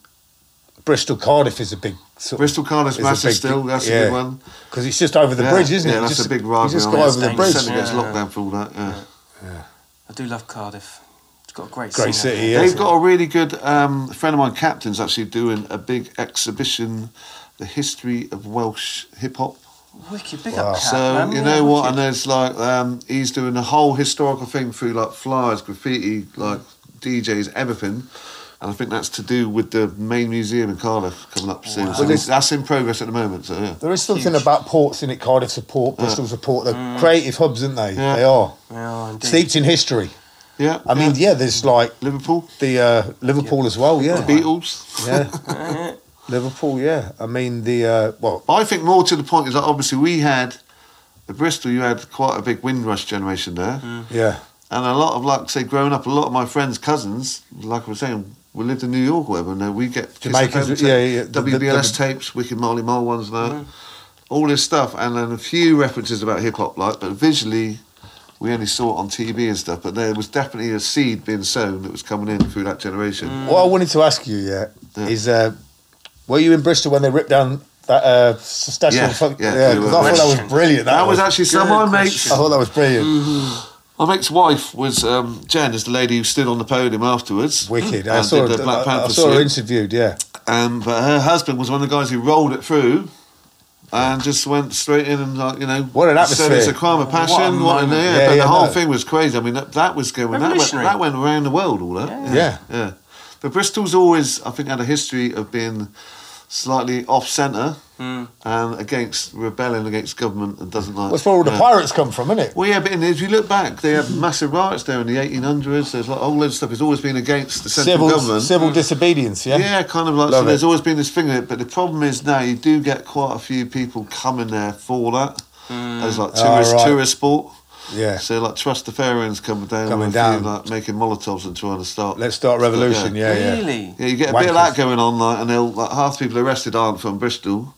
[SPEAKER 3] Bristol Cardiff is a big. Sort
[SPEAKER 1] Bristol Cardiff's
[SPEAKER 3] is a
[SPEAKER 1] massive
[SPEAKER 3] big-
[SPEAKER 1] still. That's a
[SPEAKER 3] yeah.
[SPEAKER 1] good one.
[SPEAKER 3] Because it's just over the
[SPEAKER 1] yeah.
[SPEAKER 3] bridge, isn't
[SPEAKER 1] yeah,
[SPEAKER 3] it?
[SPEAKER 1] that's
[SPEAKER 3] just,
[SPEAKER 1] a big
[SPEAKER 3] You
[SPEAKER 1] rivalry.
[SPEAKER 3] just go over the bridge.
[SPEAKER 2] dangerous,
[SPEAKER 1] Centre gets
[SPEAKER 2] Yeah.
[SPEAKER 1] locked down for all that. Yeah.
[SPEAKER 2] I do love Cardiff. It's got a great,
[SPEAKER 3] Great
[SPEAKER 2] scene
[SPEAKER 3] city, yeah.
[SPEAKER 1] They've got a really good um, friend of mine, Captain's actually doing a big exhibition, the history of Welsh hip hop.
[SPEAKER 2] Wicked, big
[SPEAKER 3] Wow.
[SPEAKER 2] up Cat,
[SPEAKER 1] So
[SPEAKER 2] man.
[SPEAKER 1] you
[SPEAKER 2] Yeah,
[SPEAKER 1] know what?
[SPEAKER 2] wicked.
[SPEAKER 1] And there's like um, he's doing a whole historical thing through like flyers, graffiti, like DJs, everything. And I think that's to do with the main museum in Cardiff coming up soon. So
[SPEAKER 3] Well,
[SPEAKER 1] that's in progress at the moment. So yeah.
[SPEAKER 3] There is something
[SPEAKER 2] Huge.
[SPEAKER 3] about ports in it, Cardiff support, Bristol support. They're creative hubs, aren't they?
[SPEAKER 1] Yeah.
[SPEAKER 3] They are.
[SPEAKER 2] Yeah.
[SPEAKER 3] Steeped in history.
[SPEAKER 1] Yeah.
[SPEAKER 3] I mean, yeah, there's like
[SPEAKER 1] Liverpool,
[SPEAKER 3] the uh, Liverpool as well, yeah.
[SPEAKER 1] the Beatles.
[SPEAKER 3] Yeah. Liverpool, yeah. I mean, the, uh, well,
[SPEAKER 1] But I think more to the point is that obviously we had at Bristol, you had quite a big Windrush generation there,
[SPEAKER 3] yeah.
[SPEAKER 1] and a lot of like say growing up, a lot of my friends' cousins, like I was saying, we lived in New York or whatever, and we get Kiss
[SPEAKER 3] Jamaicans, yeah, yeah, the- the-
[SPEAKER 1] WBLS
[SPEAKER 3] the-
[SPEAKER 1] tapes, Wicked Marley Marl ones, and that, all this stuff, and then a few references about hip hop, like, but visually. We only saw it on TV and stuff, but there was definitely a seed being sown that was coming in through that generation.
[SPEAKER 3] What I wanted to ask you, yeah,
[SPEAKER 1] Yeah.
[SPEAKER 3] is uh, were you in Bristol when they ripped down that uh, statue?
[SPEAKER 1] Yeah,
[SPEAKER 3] of fuck-
[SPEAKER 1] yeah, we.
[SPEAKER 3] I thought that was brilliant. That,
[SPEAKER 1] That was actually some of my mates.
[SPEAKER 3] I thought that was brilliant.
[SPEAKER 1] My mate's wife was um, Jen, is the lady who stood on the podium afterwards.
[SPEAKER 3] Wicked. I saw, her,
[SPEAKER 1] Black
[SPEAKER 3] I, I saw her interviewed, yeah.
[SPEAKER 1] Um, but her husband was one of the guys who rolled it through and just went straight in and like you know
[SPEAKER 3] What an atmosphere
[SPEAKER 1] said it's a crime of passion. What,
[SPEAKER 2] moment.
[SPEAKER 1] yeah,
[SPEAKER 3] Yeah,
[SPEAKER 1] but
[SPEAKER 3] yeah,
[SPEAKER 1] the whole
[SPEAKER 3] no.
[SPEAKER 1] thing was crazy. I mean that, that was going that went, that went around the world. All that.
[SPEAKER 2] Yeah.
[SPEAKER 3] Yeah.
[SPEAKER 1] yeah. But Bristol's always I think had a history of being slightly off centre
[SPEAKER 2] Hmm.
[SPEAKER 1] and against rebelling against government and doesn't like.
[SPEAKER 3] That's where all the
[SPEAKER 1] yeah.
[SPEAKER 3] pirates come from, isn't it?
[SPEAKER 1] Well, yeah, but in, if you look back, they had massive riots there in the 1800s. There's like a whole load of stuff. It's always been against the central
[SPEAKER 3] Civil,
[SPEAKER 1] government.
[SPEAKER 3] civil disobedience, yeah?
[SPEAKER 1] Yeah, kind of like
[SPEAKER 3] Love
[SPEAKER 1] so. There's always been this thing of it, but the problem is now you do get quite a few people coming there for that as like
[SPEAKER 3] Ah,
[SPEAKER 1] tourist
[SPEAKER 3] right.
[SPEAKER 1] tourist sport.
[SPEAKER 3] Yeah.
[SPEAKER 1] So like Trustafarians coming down,
[SPEAKER 3] Coming
[SPEAKER 1] with a few,
[SPEAKER 3] down.
[SPEAKER 1] like making molotovs and trying to start.
[SPEAKER 3] Let's start revolution, yeah, yeah.
[SPEAKER 2] Really?
[SPEAKER 1] Yeah, you get a bit of that going on, like, and they'll like half the people arrested aren't from Bristol.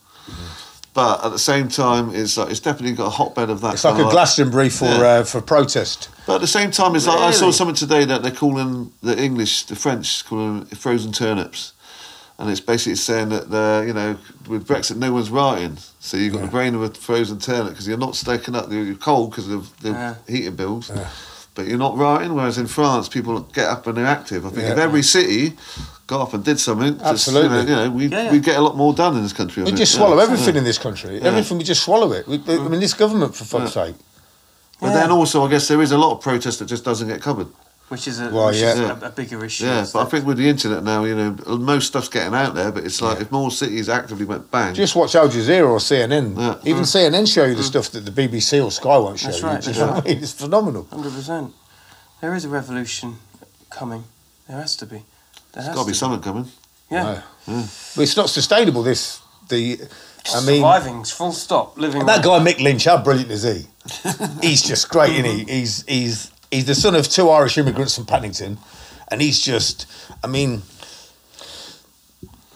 [SPEAKER 1] But at the same time, it's like it's definitely got a hotbed of that.
[SPEAKER 3] It's like a
[SPEAKER 1] of
[SPEAKER 3] Glastonbury for
[SPEAKER 1] Yeah.
[SPEAKER 3] uh, for protest.
[SPEAKER 1] But at the same time, it's like I saw
[SPEAKER 2] Really?
[SPEAKER 1] something today that they're calling the English, the French, calling them frozen turnips, and it's basically saying that the you know with Brexit, no one's writing, so you've got the brain of a frozen turnip because you're not staking up. You're cold because of the
[SPEAKER 2] Yeah.
[SPEAKER 1] heating bills, but you're not writing. Whereas in France, people get up and they're active. I think if every city got up and did something, just,
[SPEAKER 3] Absolutely.
[SPEAKER 1] you know, you know we
[SPEAKER 2] Yeah, yeah.
[SPEAKER 1] we get a lot more done in this country.
[SPEAKER 3] We just
[SPEAKER 1] Yeah.
[SPEAKER 3] swallow
[SPEAKER 1] Yeah.
[SPEAKER 3] everything in this country. Everything we just swallow it. We, I mean, this government, for fuck's sake.
[SPEAKER 1] But
[SPEAKER 2] Yeah.
[SPEAKER 1] then also, I guess there is a lot of protest that just doesn't get covered.
[SPEAKER 2] Which is a,
[SPEAKER 3] Well,
[SPEAKER 2] which is a, a bigger issue.
[SPEAKER 1] Yeah,
[SPEAKER 2] is
[SPEAKER 1] but I think with the internet now, you know, most stuff's getting out there. But it's like if more cities actively went bang,
[SPEAKER 3] Just watch Al Jazeera or CNN.
[SPEAKER 1] Yeah.
[SPEAKER 3] Even mm-hmm. CNN show you the mm. stuff that the BBC or Sky won't show
[SPEAKER 2] That's
[SPEAKER 3] you.
[SPEAKER 2] right,
[SPEAKER 3] you
[SPEAKER 2] that's
[SPEAKER 3] know what I mean? It's phenomenal.
[SPEAKER 2] Hundred percent. There is a revolution coming. There has to be. There has
[SPEAKER 1] got to be
[SPEAKER 2] to
[SPEAKER 1] something coming.
[SPEAKER 2] Yeah.
[SPEAKER 3] But it's not sustainable. This the. I mean,
[SPEAKER 2] surviving. Full stop. Living.
[SPEAKER 3] that guy Mick Lynch, how brilliant is he? he's just great, isn't he? He's he's he's the son of two Irish immigrants from Paddington, and he's just. I mean,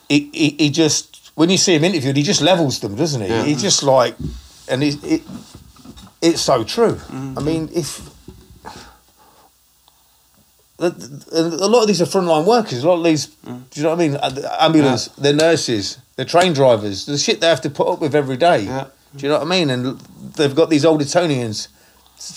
[SPEAKER 3] he he, he just when you see him interviewed, he just levels them, doesn't he?
[SPEAKER 1] Yeah.
[SPEAKER 3] He's just like, and he, it it's so true. I mean, if. A lot of these are frontline workers. A lot of these, do you know what I mean? Uh, the Ambulance, they're nurses, they're train drivers. The shit they have to put up with every day.
[SPEAKER 1] Yeah.
[SPEAKER 3] Do you know what I mean? And they've got these old Etonians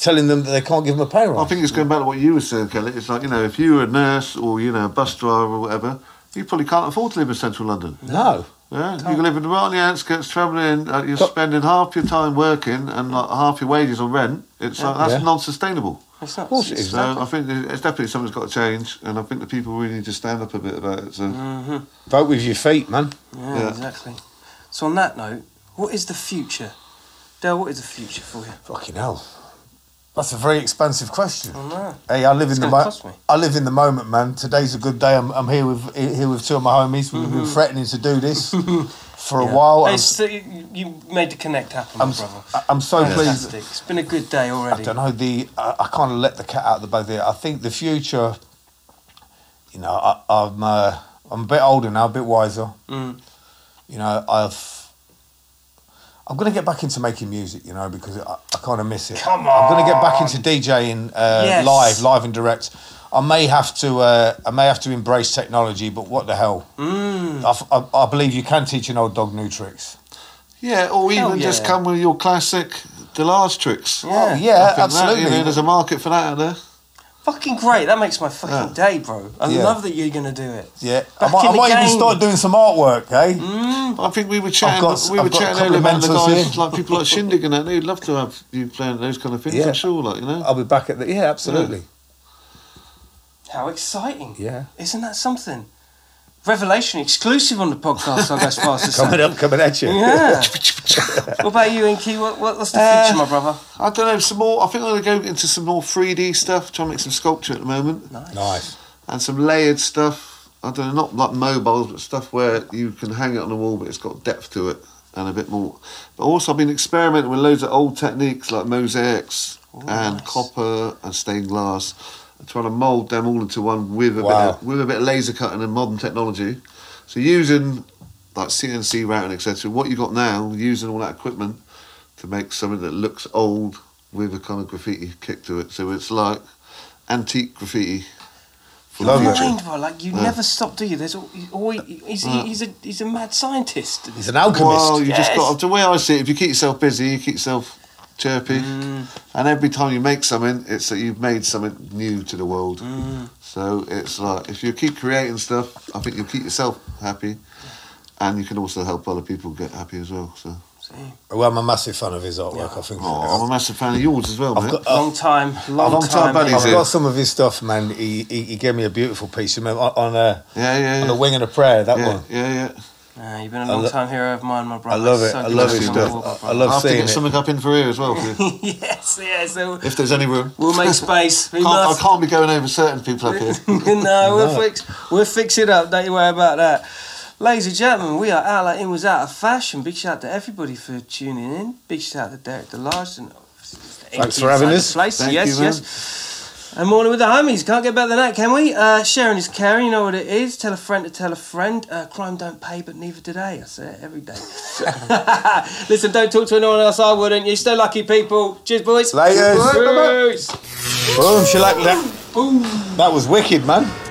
[SPEAKER 3] telling them that they can't give them a pay rise.
[SPEAKER 1] I think it's going back to what you were saying, Kelly. It's like you know, if you were a nurse or you know a bus driver or whatever, you probably can't afford to live in central London.
[SPEAKER 3] no.
[SPEAKER 1] Yeah, you can live in right on the outskirts, travelling. Uh, you're
[SPEAKER 3] Co-
[SPEAKER 1] spending half your time working and like half your wages on rent. It's like that's
[SPEAKER 3] Yeah.
[SPEAKER 1] non-sustainable.
[SPEAKER 2] It's not.
[SPEAKER 3] Of course it is.
[SPEAKER 1] So I think that it's definitely something's got to change, and I think the people really need to stand up a bit about it. So
[SPEAKER 3] Vote with your feet, man.
[SPEAKER 2] Yeah,
[SPEAKER 1] Yeah.
[SPEAKER 2] exactly. So on that note, what is the future? Dale, what is the future for you?
[SPEAKER 3] Fucking hell. That's a very expensive question.
[SPEAKER 2] I know.
[SPEAKER 3] Hey, I live
[SPEAKER 2] It's
[SPEAKER 3] in the
[SPEAKER 2] gonna
[SPEAKER 3] mo- I live in the moment, man. Today's a good day. I'm, I'm here with here with two of my homies. We've been threatening to do this for a while.
[SPEAKER 2] Hey, so you, made the connect happen,
[SPEAKER 3] I'm,
[SPEAKER 2] brother.
[SPEAKER 3] I'm so pleased.
[SPEAKER 2] It's been a good day already.
[SPEAKER 3] I don't know the. I, I kind of let the cat out of the bag there. I think the future. You know, I, I'm uh, I'm a bit older now, a bit wiser.
[SPEAKER 2] Mm.
[SPEAKER 3] You know, I've. I'm going to get back into making music, you know, because I, I kind of miss it.
[SPEAKER 2] Come on.
[SPEAKER 3] I'm going to get back into DJing uh,
[SPEAKER 2] Yes.
[SPEAKER 3] live, live and direct. I may have to. Uh, I may have to embrace technology, but what the hell?
[SPEAKER 2] Mm.
[SPEAKER 3] I, f- I- I believe you can teach an old dog new tricks.
[SPEAKER 1] yeah, or
[SPEAKER 2] Hell
[SPEAKER 1] even just come with your classic Dahlarge tricks.
[SPEAKER 2] Yeah.
[SPEAKER 3] Oh, yeah,
[SPEAKER 1] think that,
[SPEAKER 3] absolutely.
[SPEAKER 1] you know, there's a market for that out there.
[SPEAKER 2] Fucking great. That makes my fucking day, bro. I
[SPEAKER 3] Yeah.
[SPEAKER 2] love that you're going to do it.
[SPEAKER 3] yeah,
[SPEAKER 2] Back
[SPEAKER 3] I might, I might even start doing some artwork, eh?
[SPEAKER 1] I think we were chatting.
[SPEAKER 3] got-
[SPEAKER 1] we were
[SPEAKER 3] I've got
[SPEAKER 1] chatting earlier about the guys
[SPEAKER 3] here.
[SPEAKER 1] like people like Shindig and that. They'd love to have you playing those kind of things.
[SPEAKER 3] Yeah.
[SPEAKER 1] I'm sure, like you know.
[SPEAKER 3] I'll be back at the. Yeah, absolutely.
[SPEAKER 2] How exciting.
[SPEAKER 3] Yeah.
[SPEAKER 2] Isn't that something? Revelation exclusive on the podcast, I guess, fast to.
[SPEAKER 3] Coming up, coming at you.
[SPEAKER 2] Yeah. what about you, Inkie? What, what, what's the
[SPEAKER 1] Uh,
[SPEAKER 2] future, my brother?
[SPEAKER 1] I don't know. Some more. I think I'm going to go into some more 3D stuff. Try and make some sculpture at the moment.
[SPEAKER 3] Nice. Nice.
[SPEAKER 1] And some layered stuff. I don't know, not like mobiles, but stuff where you can hang it on the wall, but it's got depth to it and a bit more. But also, I've been experimenting with loads of old techniques like mosaics and
[SPEAKER 2] nice.
[SPEAKER 1] copper and stained glass, and trying to mould them all into one with a
[SPEAKER 3] Wow.
[SPEAKER 1] bit of, with a bit of laser cutting and modern technology. So using like CNC routing, etc. What you got now, using all that equipment to make something that looks old with a kind of graffiti kick to it. So it's like antique graffiti. for the
[SPEAKER 3] Love
[SPEAKER 2] Mind, bro, like you never stop, do you? There's al- he's always he's, he's a he's a mad scientist.
[SPEAKER 3] He's an alchemist.
[SPEAKER 1] Well, you just
[SPEAKER 2] Yes.
[SPEAKER 1] got the way I see it. If you keep yourself busy, you keep yourself chirpy,
[SPEAKER 2] Mm.
[SPEAKER 1] and every time you make something, it's that you've made something new to the world.
[SPEAKER 2] Mm.
[SPEAKER 1] So it's like if you keep creating stuff, I think you'll keep yourself happy, and you can also help other people get happy as well. So,
[SPEAKER 3] well, I'm a massive fan of his artwork. I think.
[SPEAKER 1] oh, I'm a massive fan of yours as well,
[SPEAKER 3] I've
[SPEAKER 1] mate.
[SPEAKER 3] got, uh,
[SPEAKER 2] long time, long,
[SPEAKER 1] long time
[SPEAKER 2] time.
[SPEAKER 1] buddies,
[SPEAKER 3] I've
[SPEAKER 1] it?
[SPEAKER 3] got some of his stuff, man. He, he, he gave me a beautiful piece. You remember on, on a
[SPEAKER 1] yeah, yeah,
[SPEAKER 3] on a wing and a prayer. That
[SPEAKER 1] yeah,
[SPEAKER 3] one.
[SPEAKER 1] yeah, yeah.
[SPEAKER 2] Nah, you've been a long
[SPEAKER 3] lo-
[SPEAKER 2] time hero of mine, my brother.
[SPEAKER 3] I love it.
[SPEAKER 2] So
[SPEAKER 3] I love
[SPEAKER 2] to
[SPEAKER 3] his
[SPEAKER 2] see you on
[SPEAKER 3] stuff.
[SPEAKER 2] board, my
[SPEAKER 3] I
[SPEAKER 2] brother.
[SPEAKER 3] love
[SPEAKER 1] I have to
[SPEAKER 3] seeing
[SPEAKER 1] get
[SPEAKER 3] it.
[SPEAKER 1] something up in for you as well, for you,
[SPEAKER 2] yes, yes. So
[SPEAKER 1] if there's any room.
[SPEAKER 2] we'll make space. We
[SPEAKER 1] Can't, I can't be going over certain people up here.
[SPEAKER 2] no, we'll fix we'll fix it up. Don't you worry about that. Ladies and gentlemen, we are out like it was out of fashion. Big shout out to everybody for tuning in. Big shout out to Derek Dahlarge and
[SPEAKER 3] Thanks for having us.
[SPEAKER 2] Place.
[SPEAKER 1] Thank
[SPEAKER 2] yes,
[SPEAKER 1] you, man.
[SPEAKER 2] yes. And morning with the homies. Can't get better than that, can we? Uh, sharing is caring. You know what it is. Tell a friend to tell a friend. Uh, crime don't pay, but neither do they. I say it every day. Listen, don't talk to anyone else. I wouldn't. You stay lucky, people. Cheers, boys.
[SPEAKER 3] Laters.
[SPEAKER 2] Peace.
[SPEAKER 3] Boom, she like that. That was wicked, man.